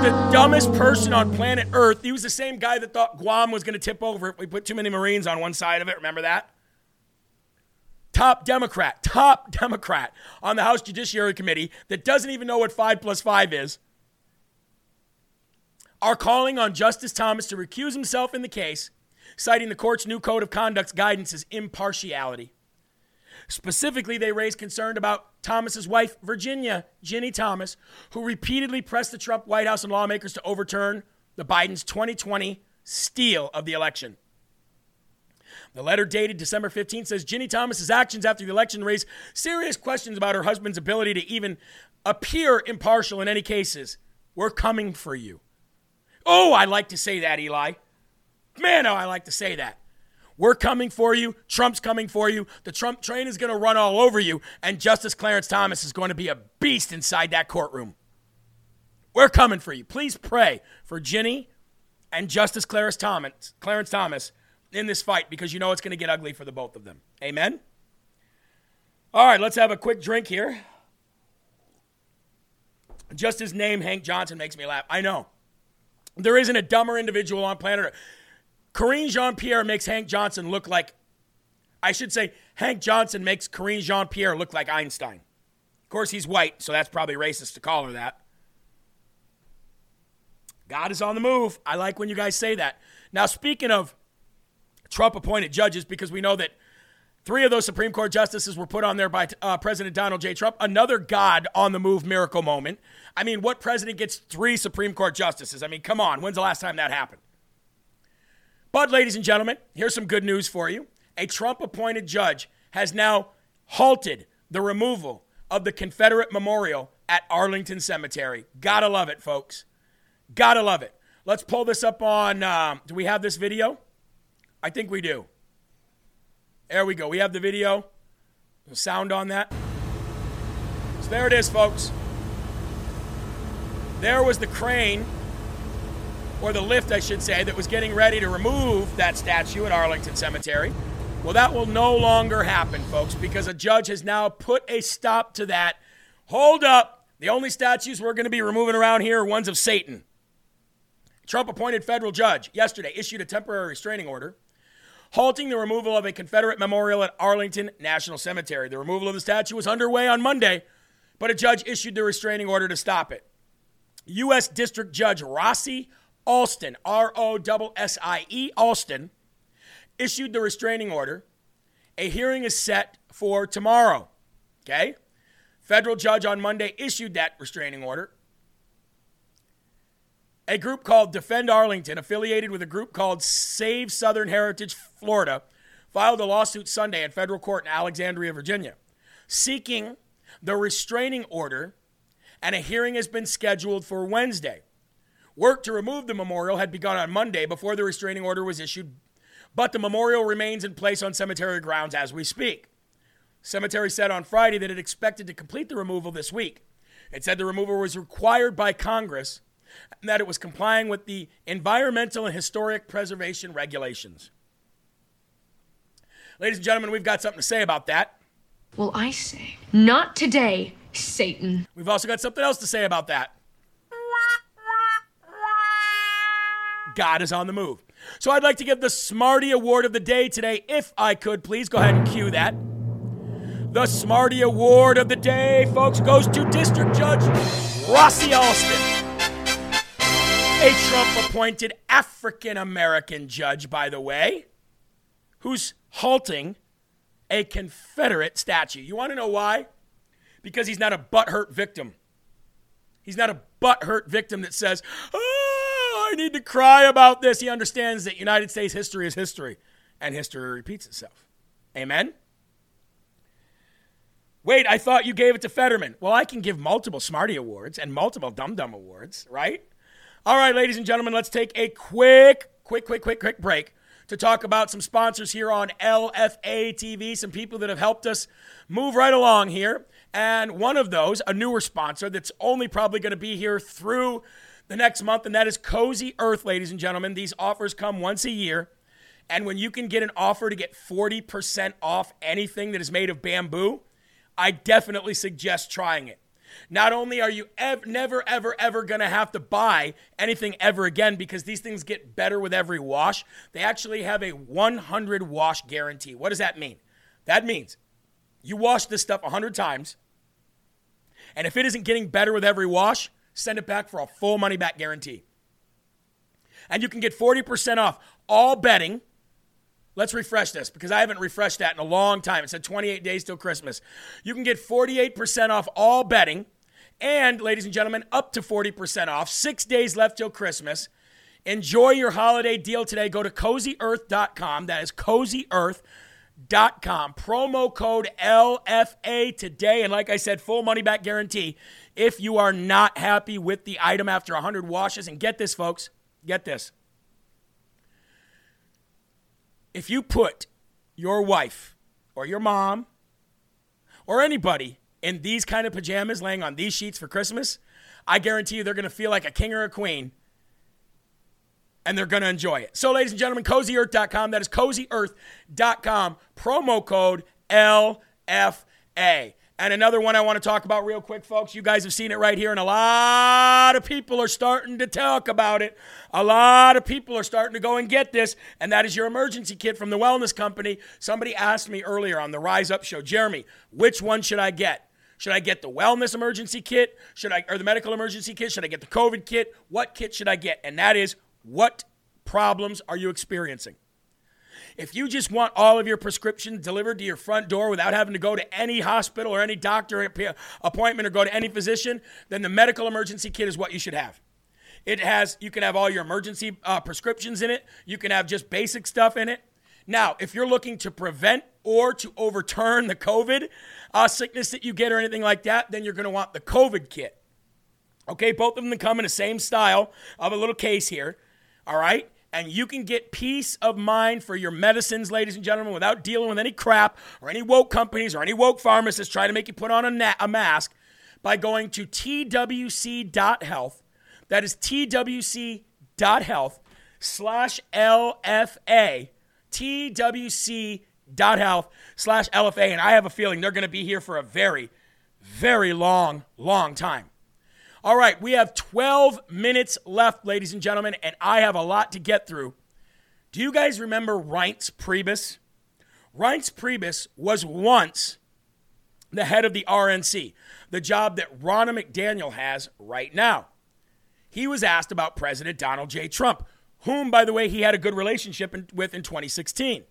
the dumbest person on planet Earth. He was the same guy that thought Guam was going to tip over if we put too many Marines on one side of it. Remember that? Top Democrat, top Democrat on the House Judiciary Committee that doesn't even know what 5 plus 5 is, are calling on Justice Thomas to recuse himself in the case, citing the court's new code of conduct's guidance as impartiality. Specifically, they raised concern about Thomas's wife, Virginia Ginny Thomas, who repeatedly pressed the Trump White House and lawmakers to overturn the Biden's 2020 steal of the election. The letter dated December 15 says Ginny Thomas's actions after the election raise serious questions about her husband's ability to even appear impartial in any cases. We're coming for you. Oh, I like to say that, Eli. Man, oh, I like to say that. We're coming for you. Trump's coming for you. The Trump train is going to run all over you. And Justice Clarence Thomas is going to be a beast inside that courtroom. We're coming for you. Please pray for Ginny and Justice Clarence Thomas, Clarence Thomas in this fight because you know it's going to get ugly for the both of them. Amen? All right, let's have a quick drink here. Just his name, Hank Johnson, makes me laugh. I know. There isn't a dumber individual on planet Earth. Karine Jean Pierre makes Hank Johnson look like, I should say, Hank Johnson makes Karine Jean Pierre look like Einstein. Of course, he's white, so that's probably racist to call her that. God is on the move. I like when you guys say that. Now, speaking of Trump appointed judges, because we know that three of those Supreme Court justices were put on there by uh, President Donald J. Trump, another God on the move miracle moment. I mean, what president gets three Supreme Court justices? I mean, come on. When's the last time that happened? But, ladies and gentlemen, here's some good news for you. A Trump appointed judge has now halted the removal of the Confederate memorial at Arlington Cemetery. Gotta love it, folks. Gotta love it. Let's pull this up on. Um, do we have this video? I think we do. There we go. We have the video. The sound on that. So there it is, folks. There was the crane, or the lift, I should say, that was getting ready to remove that statue at Arlington Cemetery. Well, that will no longer happen, folks, because a judge has now put a stop to that. Hold up. The only statues we're going to be removing around here are ones of Satan. Trump appointed federal judge yesterday issued a temporary restraining order halting the removal of a Confederate memorial at Arlington National Cemetery. The removal of the statue was underway on Monday, but a judge issued the restraining order to stop it. U.S. District Judge Rossie Alston, R O S S I E Alston, issued the restraining order. A hearing is set for tomorrow. Okay? Federal judge on Monday issued that restraining order. A group called Defend Arlington, affiliated with a group called Save Southern Heritage Florida, filed a lawsuit Sunday in federal court in Alexandria, Virginia, seeking the restraining order, and a hearing has been scheduled for Wednesday. Work to remove the memorial had begun on Monday before the restraining order was issued, but the memorial remains in place on cemetery grounds as we speak. Cemetery said on Friday that it expected to complete the removal this week. It said the removal was required by Congress and that it was complying with the environmental and historic preservation regulations. Ladies and gentlemen, we've got something to say about that. Well, I say, not today, Satan. We've also got something else to say about that. God is on the move. So I'd like to give the Smarty Award of the day today, if I could please. Go ahead and cue that. The Smarty Award of the day, folks, goes to District Judge Rossie Alston a Trump appointed African American judge, by the way, who's halting a Confederate statue. You want to know why? Because he's not a butthurt victim. He's not a butthurt victim that says, oh, I need to cry about this. He understands that United States history is history, and history repeats itself. Amen? Wait, I thought you gave it to Fetterman. Well, I can give multiple Smarty Awards and multiple Dum Dum Awards, right? All right, ladies and gentlemen, let's take a quick, quick, quick, quick, quick break to talk about some sponsors here on LFA TV, some people that have helped us move right along here. And one of those, a newer sponsor that's only probably going to be here through the next month, and that is Cozy Earth, ladies and gentlemen. These offers come once a year. And when you can get an offer to get 40% off anything that is made of bamboo, I definitely suggest trying it. Not only are you ev- never, ever, ever going to have to buy anything ever again because these things get better with every wash, they actually have a 100 wash guarantee. What does that mean? That means you wash this stuff 100 times, and if it isn't getting better with every wash, send it back for a full money back guarantee. And you can get 40% off all bedding. Let's refresh this because I haven't refreshed that in a long time. It said 28 days till Christmas. You can get 48% off all bedding and, ladies and gentlemen, up to 40% off. Six days left till Christmas. Enjoy your holiday deal today. Go to cozyearth.com. That is cozyearth.com. Promo code LFA today. And like I said, full money back guarantee if you are not happy with the item after 100 washes. And get this, folks. Get this. If you put your wife or your mom or anybody in these kind of pajamas laying on these sheets for Christmas, I guarantee you they're going to feel like a king or a queen and they're going to enjoy it. So, ladies and gentlemen, cozyearth.com. That is cozyearth.com. Promo code LFA. And another one I want to talk about real quick, folks. You guys have seen it right here, and a lot of people are starting to talk about it. A lot of people are starting to go and get this, and that is your emergency kit from the Wellness Company. Somebody asked me earlier on the Rise Up show, Jeremy, which one should I get? Should I get the wellness emergency kit? Should I or the medical emergency kit? Should I get the COVID kit? What kit should I get? And that is what problems are you experiencing? If you just want all of your prescriptions delivered to your front door without having to go to any hospital or any doctor appointment or go to any physician, then the medical emergency kit is what you should have. It has, you can have all your emergency uh, prescriptions in it, you can have just basic stuff in it. Now, if you're looking to prevent or to overturn the COVID uh, sickness that you get or anything like that, then you're going to want the COVID kit. Okay, both of them come in the same style of a little case here. All right and you can get peace of mind for your medicines, ladies and gentlemen, without dealing with any crap or any woke companies or any woke pharmacists trying to make you put on a, na- a mask by going to twc.health. That is twc.health slash LFA. twc.health slash LFA. And I have a feeling they're going to be here for a very, very long, long time. All right, we have 12 minutes left, ladies and gentlemen, and I have a lot to get through. Do you guys remember Reince Priebus? Reince Priebus was once the head of the RNC, the job that Ronna McDaniel has right now. He was asked about President Donald J. Trump, whom, by the way, he had a good relationship in, with in 2016.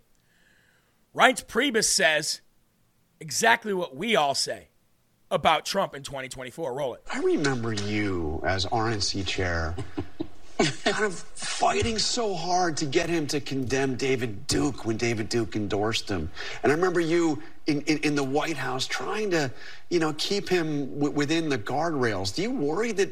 Reince Priebus says exactly what we all say about Trump in 2024. Roll it. I remember you as RNC chair. (laughs) kind of fighting so hard to get him to condemn David Duke when David Duke endorsed him. And I remember you in, in, in the White House trying to, you know, keep him w- within the guardrails. Do you worry that,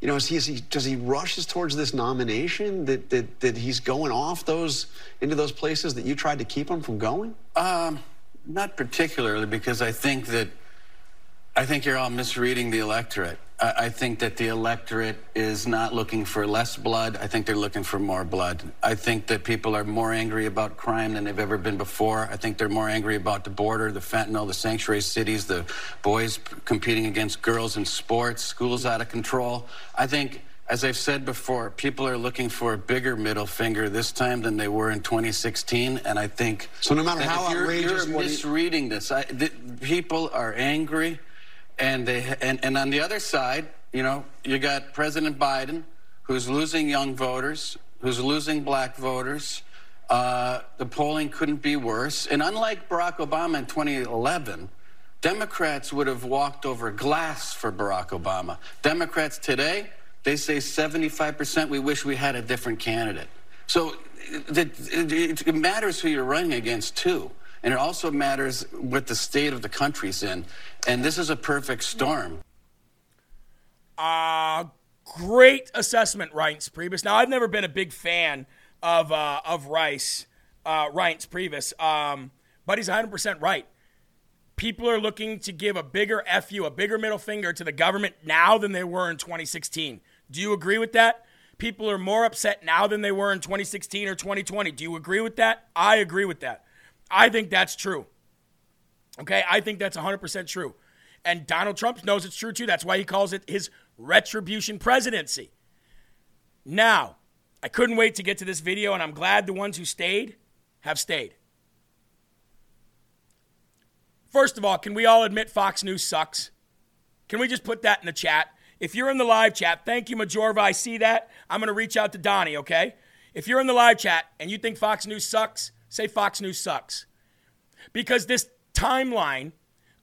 you know, is he, is he, does he rushes towards this nomination that, that, that he's going off those, into those places that you tried to keep him from going? Um, not particularly, because I think that I think you're all misreading the electorate. I, I think that the electorate is not looking for less blood. I think they're looking for more blood. I think that people are more angry about crime than they've ever been before. I think they're more angry about the border, the fentanyl, the sanctuary cities, the boys competing against girls in sports, schools out of control. I think as I've said before, people are looking for a bigger middle finger this time than they were in 2016, and I think so. No matter how you're, outrageous, you're misreading this. I, the, people are angry and they and, and on the other side, you know, you got President Biden, who's losing young voters, who's losing black voters. Uh, the polling couldn't be worse. And unlike Barack Obama in 2011, Democrats would have walked over glass for Barack Obama. Democrats today, they say 75% we wish we had a different candidate. So it, it, it matters who you're running against, too. And it also matters what the state of the country's in. And this is a perfect storm. Uh, great assessment, Reince Priebus. Now, I've never been a big fan of, uh, of Rice, uh, Reince Priebus, um, but he's 100% right. People are looking to give a bigger FU, a bigger middle finger to the government now than they were in 2016. Do you agree with that? People are more upset now than they were in 2016 or 2020. Do you agree with that? I agree with that. I think that's true. Okay, I think that's 100% true. And Donald Trump knows it's true too. That's why he calls it his retribution presidency. Now, I couldn't wait to get to this video, and I'm glad the ones who stayed have stayed. First of all, can we all admit Fox News sucks? Can we just put that in the chat? If you're in the live chat, thank you, Majorva. I see that. I'm going to reach out to Donnie, okay? If you're in the live chat and you think Fox News sucks, say Fox News sucks. Because this timeline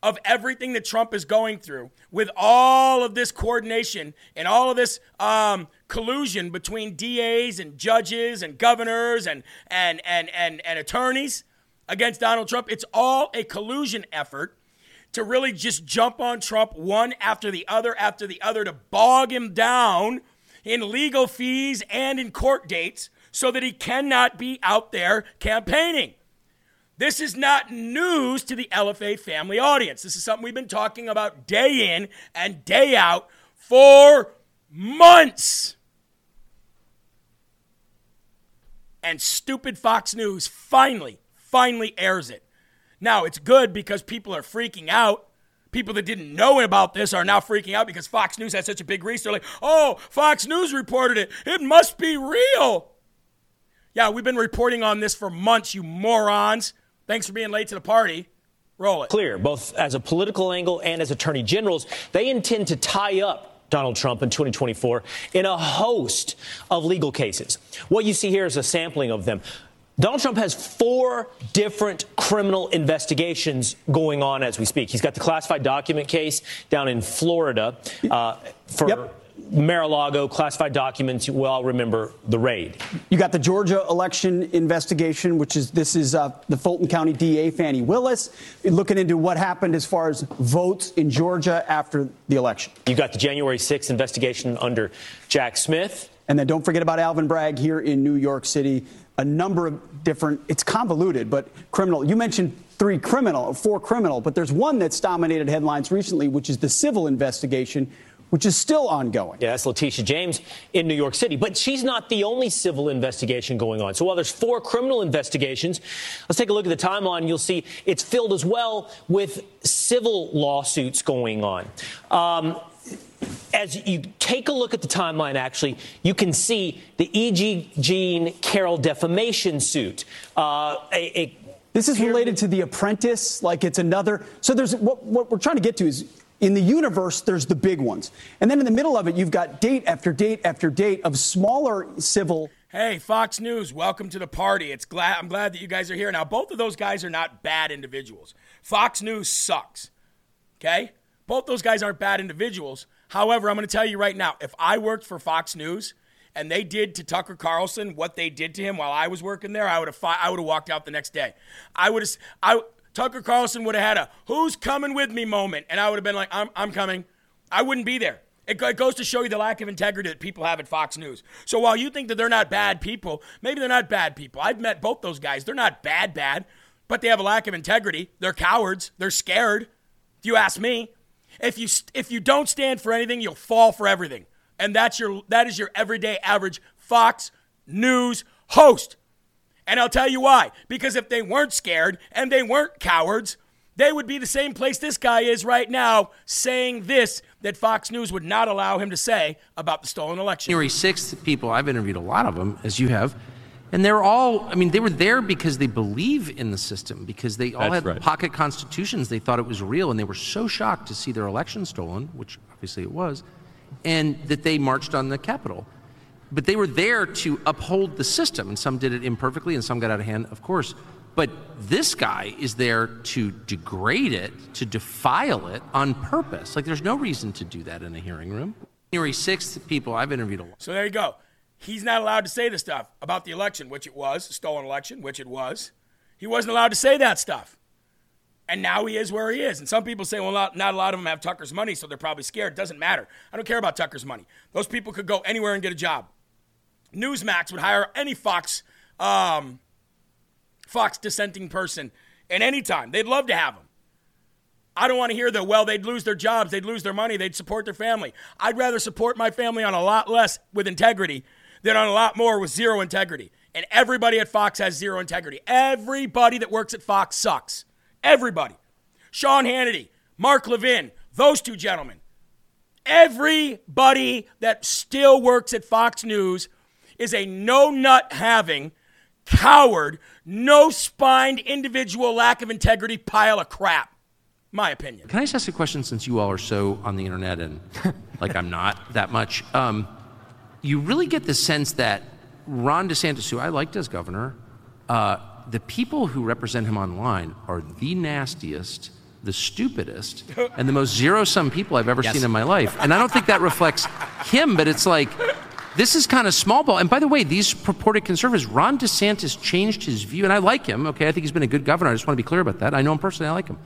of everything that Trump is going through, with all of this coordination and all of this um, collusion between DAs and judges and governors and, and, and, and, and attorneys against Donald Trump, it's all a collusion effort to really just jump on Trump one after the other after the other to bog him down in legal fees and in court dates so that he cannot be out there campaigning. This is not news to the LFA family audience. This is something we've been talking about day in and day out for months. And stupid Fox News finally, finally airs it. Now, it's good because people are freaking out. People that didn't know about this are now freaking out because Fox News has such a big reach. They're like, oh, Fox News reported it. It must be real. Yeah, we've been reporting on this for months, you morons. Thanks for being late to the party. Roll it. Clear, both as a political angle and as attorney generals, they intend to tie up Donald Trump in 2024 in a host of legal cases. What you see here is a sampling of them. Donald Trump has four different criminal investigations going on as we speak. He's got the classified document case down in Florida uh, for. Yep. Mar-a-Lago classified documents. You all remember the raid. You got the Georgia election investigation, which is this is uh, the Fulton County DA Fani Willis looking into what happened as far as votes in Georgia after the election. You got the January 6th investigation under Jack Smith. And then don't forget about Alvin Bragg here in New York City. A number of different, it's convoluted, but criminal. You mentioned three criminal, four criminal, but there's one that's dominated headlines recently, which is the civil investigation, which is still ongoing. Yeah, that's Letitia James in New York City. But she's not the only civil investigation going on. So while there's four criminal investigations, let's take a look at the timeline. You'll see it's filled as well with civil lawsuits going on. Um, as you take a look at the timeline, actually, you can see the E.G. Jean Carroll defamation suit. Uh, a, a this is related to The Apprentice, like it's another. So there's what, what we're trying to get to is in the universe, there's the big ones. And then in the middle of it, you've got date after date after date of smaller civil. Hey, Fox News, welcome to the party. It's glad I'm glad that you guys are here. Now, both of those guys are not bad individuals. Fox News sucks. Okay? Both those guys aren't bad individuals. However, I'm going to tell you right now, if I worked for Fox News and they did to Tucker Carlson what they did to him while I was working there, I would have I would have walked out the next day. I would have I Tucker Carlson would have had a "Who's coming with me" moment, and I would have been like, "I'm I'm coming." I wouldn't be there. It, it goes to show you the lack of integrity that people have at Fox News. So while you think that they're not bad people, maybe they're not bad people. I've met both those guys. They're not bad, bad, but they have a lack of integrity. They're cowards. They're scared. If you ask me, if you if you don't stand for anything, you'll fall for everything. And that's your that is your everyday average Fox News host. And I'll tell you why. Because if they weren't scared and they weren't cowards, they would be the same place this guy is right now saying this that Fox News would not allow him to say about the stolen election. January 6th people, I've interviewed a lot of them, as you have, and they're all, I mean, they were there because they believe in the system, because they all That's had right. pocket constitutions. They thought it was real, and they were so shocked to see their election stolen, which obviously it was, and that they marched on the Capitol. But they were there to uphold the system, and some did it imperfectly, and some got out of hand, of course. But this guy is there to degrade it, to defile it on purpose. Like, there's no reason to do that in a hearing room. January 6th, people, I've interviewed a lot. So there you go. He's not allowed to say the stuff about the election, which it was, stolen election, which it was. He wasn't allowed to say that stuff. And now he is where he is. And some people say, well, not, not a lot of them have Tucker's money, so they're probably scared. Doesn't matter. I don't care about Tucker's money. Those people could go anywhere and get a job. Newsmax would hire any Fox, um, Fox dissenting person at any time. They'd love to have them. I don't want to hear that, well, they'd lose their jobs, they'd lose their money, they'd support their family. I'd rather support my family on a lot less with integrity than on a lot more with zero integrity. And everybody at Fox has zero integrity. Everybody that works at Fox sucks. Everybody. Sean Hannity, Mark Levin, those two gentlemen. Everybody that still works at Fox News is a no nut having, coward, no spined individual, lack of integrity pile of crap. My opinion. Can I just ask a question since you all are so on the internet and (laughs) like I'm not that much? Um, you really get the sense that Ron DeSantis, who I liked as governor, uh, the people who represent him online are the nastiest, the stupidest, (laughs) and the most zero sum people I've ever Yes. seen in my life. And I don't think that reflects him, but it's like, this is kind of small ball. And by the way, these purported conservatives, Ron DeSantis changed his view, and I like him, okay? I think he's been a good governor. I just want to be clear about that. I know him personally, I like him.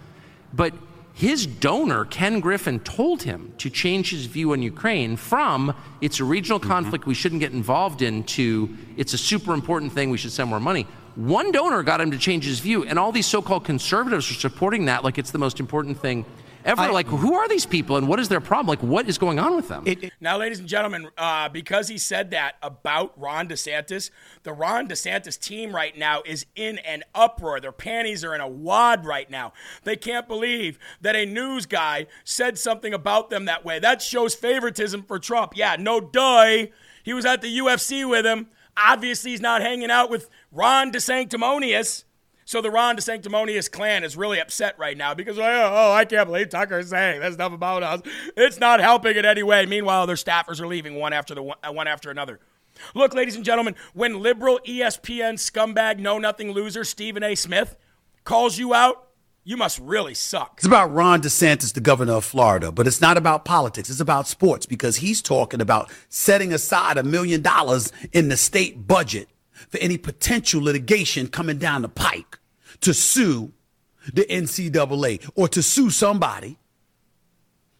But his donor, Ken Griffin, told him to change his view on Ukraine from it's a regional mm-hmm. conflict we shouldn't get involved in to it's a super important thing we should send more money. One donor got him to change his view, and all these so-called conservatives are supporting that like it's the most important thing ever. like, who are these people, and what is their problem? Like, what is going on with them? Now, ladies and gentlemen, uh, because he said that about Ron DeSantis, the Ron DeSantis team right now is in an uproar. Their panties are in a wad right now. They can't believe that a news guy said something about them that way. That shows favoritism for Trump. Yeah, no duh. He was at the UFC with him. Obviously, he's not hanging out with Ron DeSanctimonious. So the Ron DeSanctimonious clan is really upset right now because oh, oh I can't believe Tucker is saying that stuff about us. It's not helping in any way. Meanwhile, their staffers are leaving one after the one, one after another. Look, ladies and gentlemen, when liberal ESPN scumbag know nothing loser Stephen A. Smith calls you out, you must really suck. It's about Ron DeSantis, the governor of Florida, but it's not about politics. It's about sports because he's talking about setting aside a million dollars in the state budget for any potential litigation coming down the pike to sue the NCAA or to sue somebody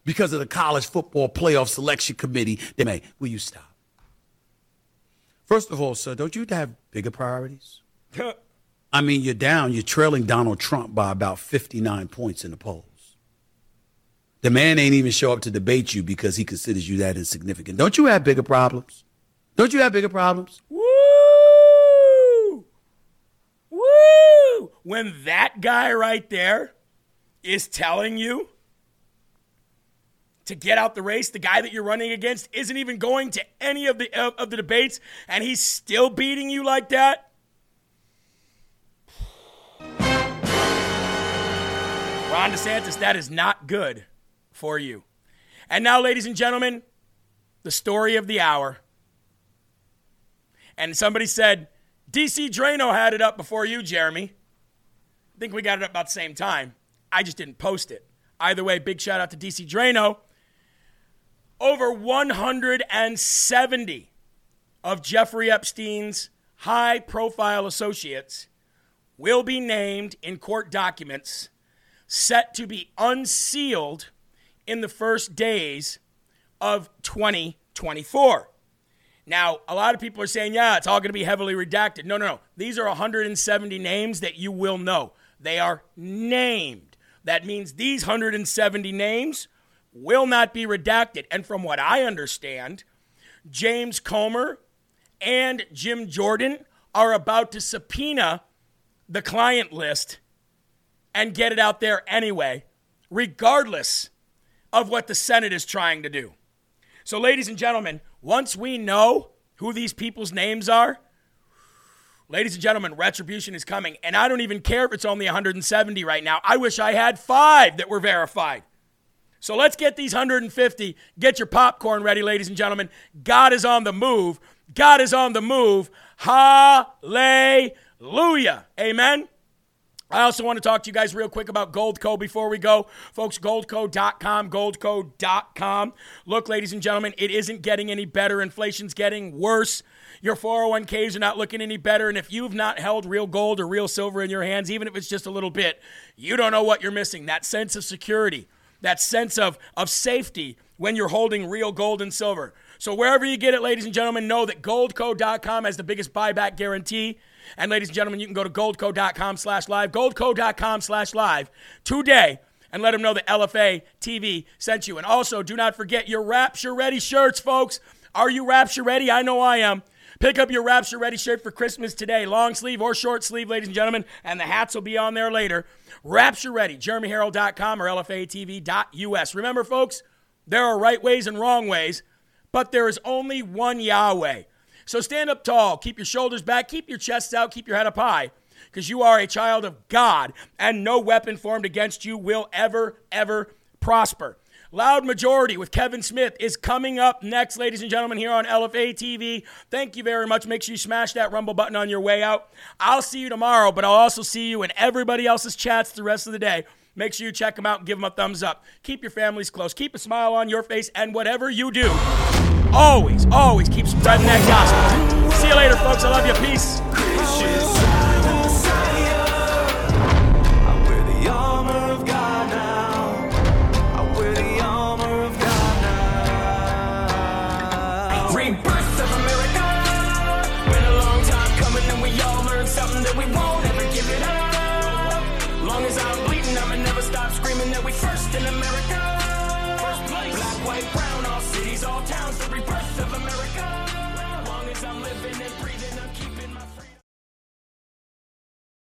because of the college football playoff selection committee. They may, will you stop? First of all, sir, don't you have bigger priorities? (laughs) I mean, you're down, you're trailing Donald Trump by about 59 points in the polls. The man ain't even show up to debate you because he considers you that insignificant. Don't you have bigger problems? Don't you have bigger problems? Woo! Woo! When that guy right there is telling you to get out the race, the guy that you're running against isn't even going to any of the of, of the debates, and he's still beating you like that. Ron DeSantis, that is not good for you. And now, ladies and gentlemen, the story of the hour. And somebody said, DC Draino had it up before you, Jeremy. I think we got it up about the same time. I just didn't post it. Either way, big shout out to DC Draino. Over 170 of Jeffrey Epstein's high profile associates will be named in court documents set to be unsealed in the first days of 2024. Now, a lot of people are saying, yeah, it's all going to be heavily redacted. No, no, no. These are 170 names that you will know. They are named. That means these 170 names will not be redacted. And from what I understand, James Comer and Jim Jordan are about to subpoena the client list and get it out there anyway, regardless of what the Senate is trying to do. So, ladies and gentlemen, once we know who these people's names are, ladies and gentlemen, retribution is coming. And I don't even care if it's only 170 right now. I wish I had five that were verified. So let's get these 150. Get your popcorn ready, ladies and gentlemen. God is on the move. God is on the move. Hallelujah. Amen. I also want to talk to you guys real quick about Goldco before we go. Folks, goldco.com, goldco.com. Look, ladies and gentlemen, it isn't getting any better. Inflation's getting worse. Your 401ks are not looking any better. And if you've not held real gold or real silver in your hands, even if it's just a little bit, you don't know what you're missing. That sense of security, that sense of, of safety when you're holding real gold and silver. So wherever you get it, ladies and gentlemen, know that goldco.com has the biggest buyback guarantee. And ladies and gentlemen, you can go to goldco.com slash live, goldco.com slash live today and let them know that LFA TV sent you. And also, do not forget your Rapture Ready shirts, folks. Are you Rapture Ready? I know I am. Pick up your Rapture Ready shirt for Christmas today, long sleeve or short sleeve, ladies and gentlemen, and the hats will be on there later. Rapture Ready, jeremyherrell.com or lfatv.us. Remember, folks, there are right ways and wrong ways, but there is only one Yahweh. So stand up tall, keep your shoulders back, keep your chest out, keep your head up high, because you are a child of God, and no weapon formed against you will ever, ever prosper. Loud Majority with Kevin Smith is coming up next, ladies and gentlemen, here on LFA TV. Thank you very much. Make sure you smash that rumble button on your way out. I'll see you tomorrow, but I'll also see you in everybody else's chats the rest of the day. Make sure you check them out and give them a thumbs up. Keep your families close. Keep a smile on your face, and whatever you do, always, always keep spreading that gospel. See you later, folks. I love you. Peace.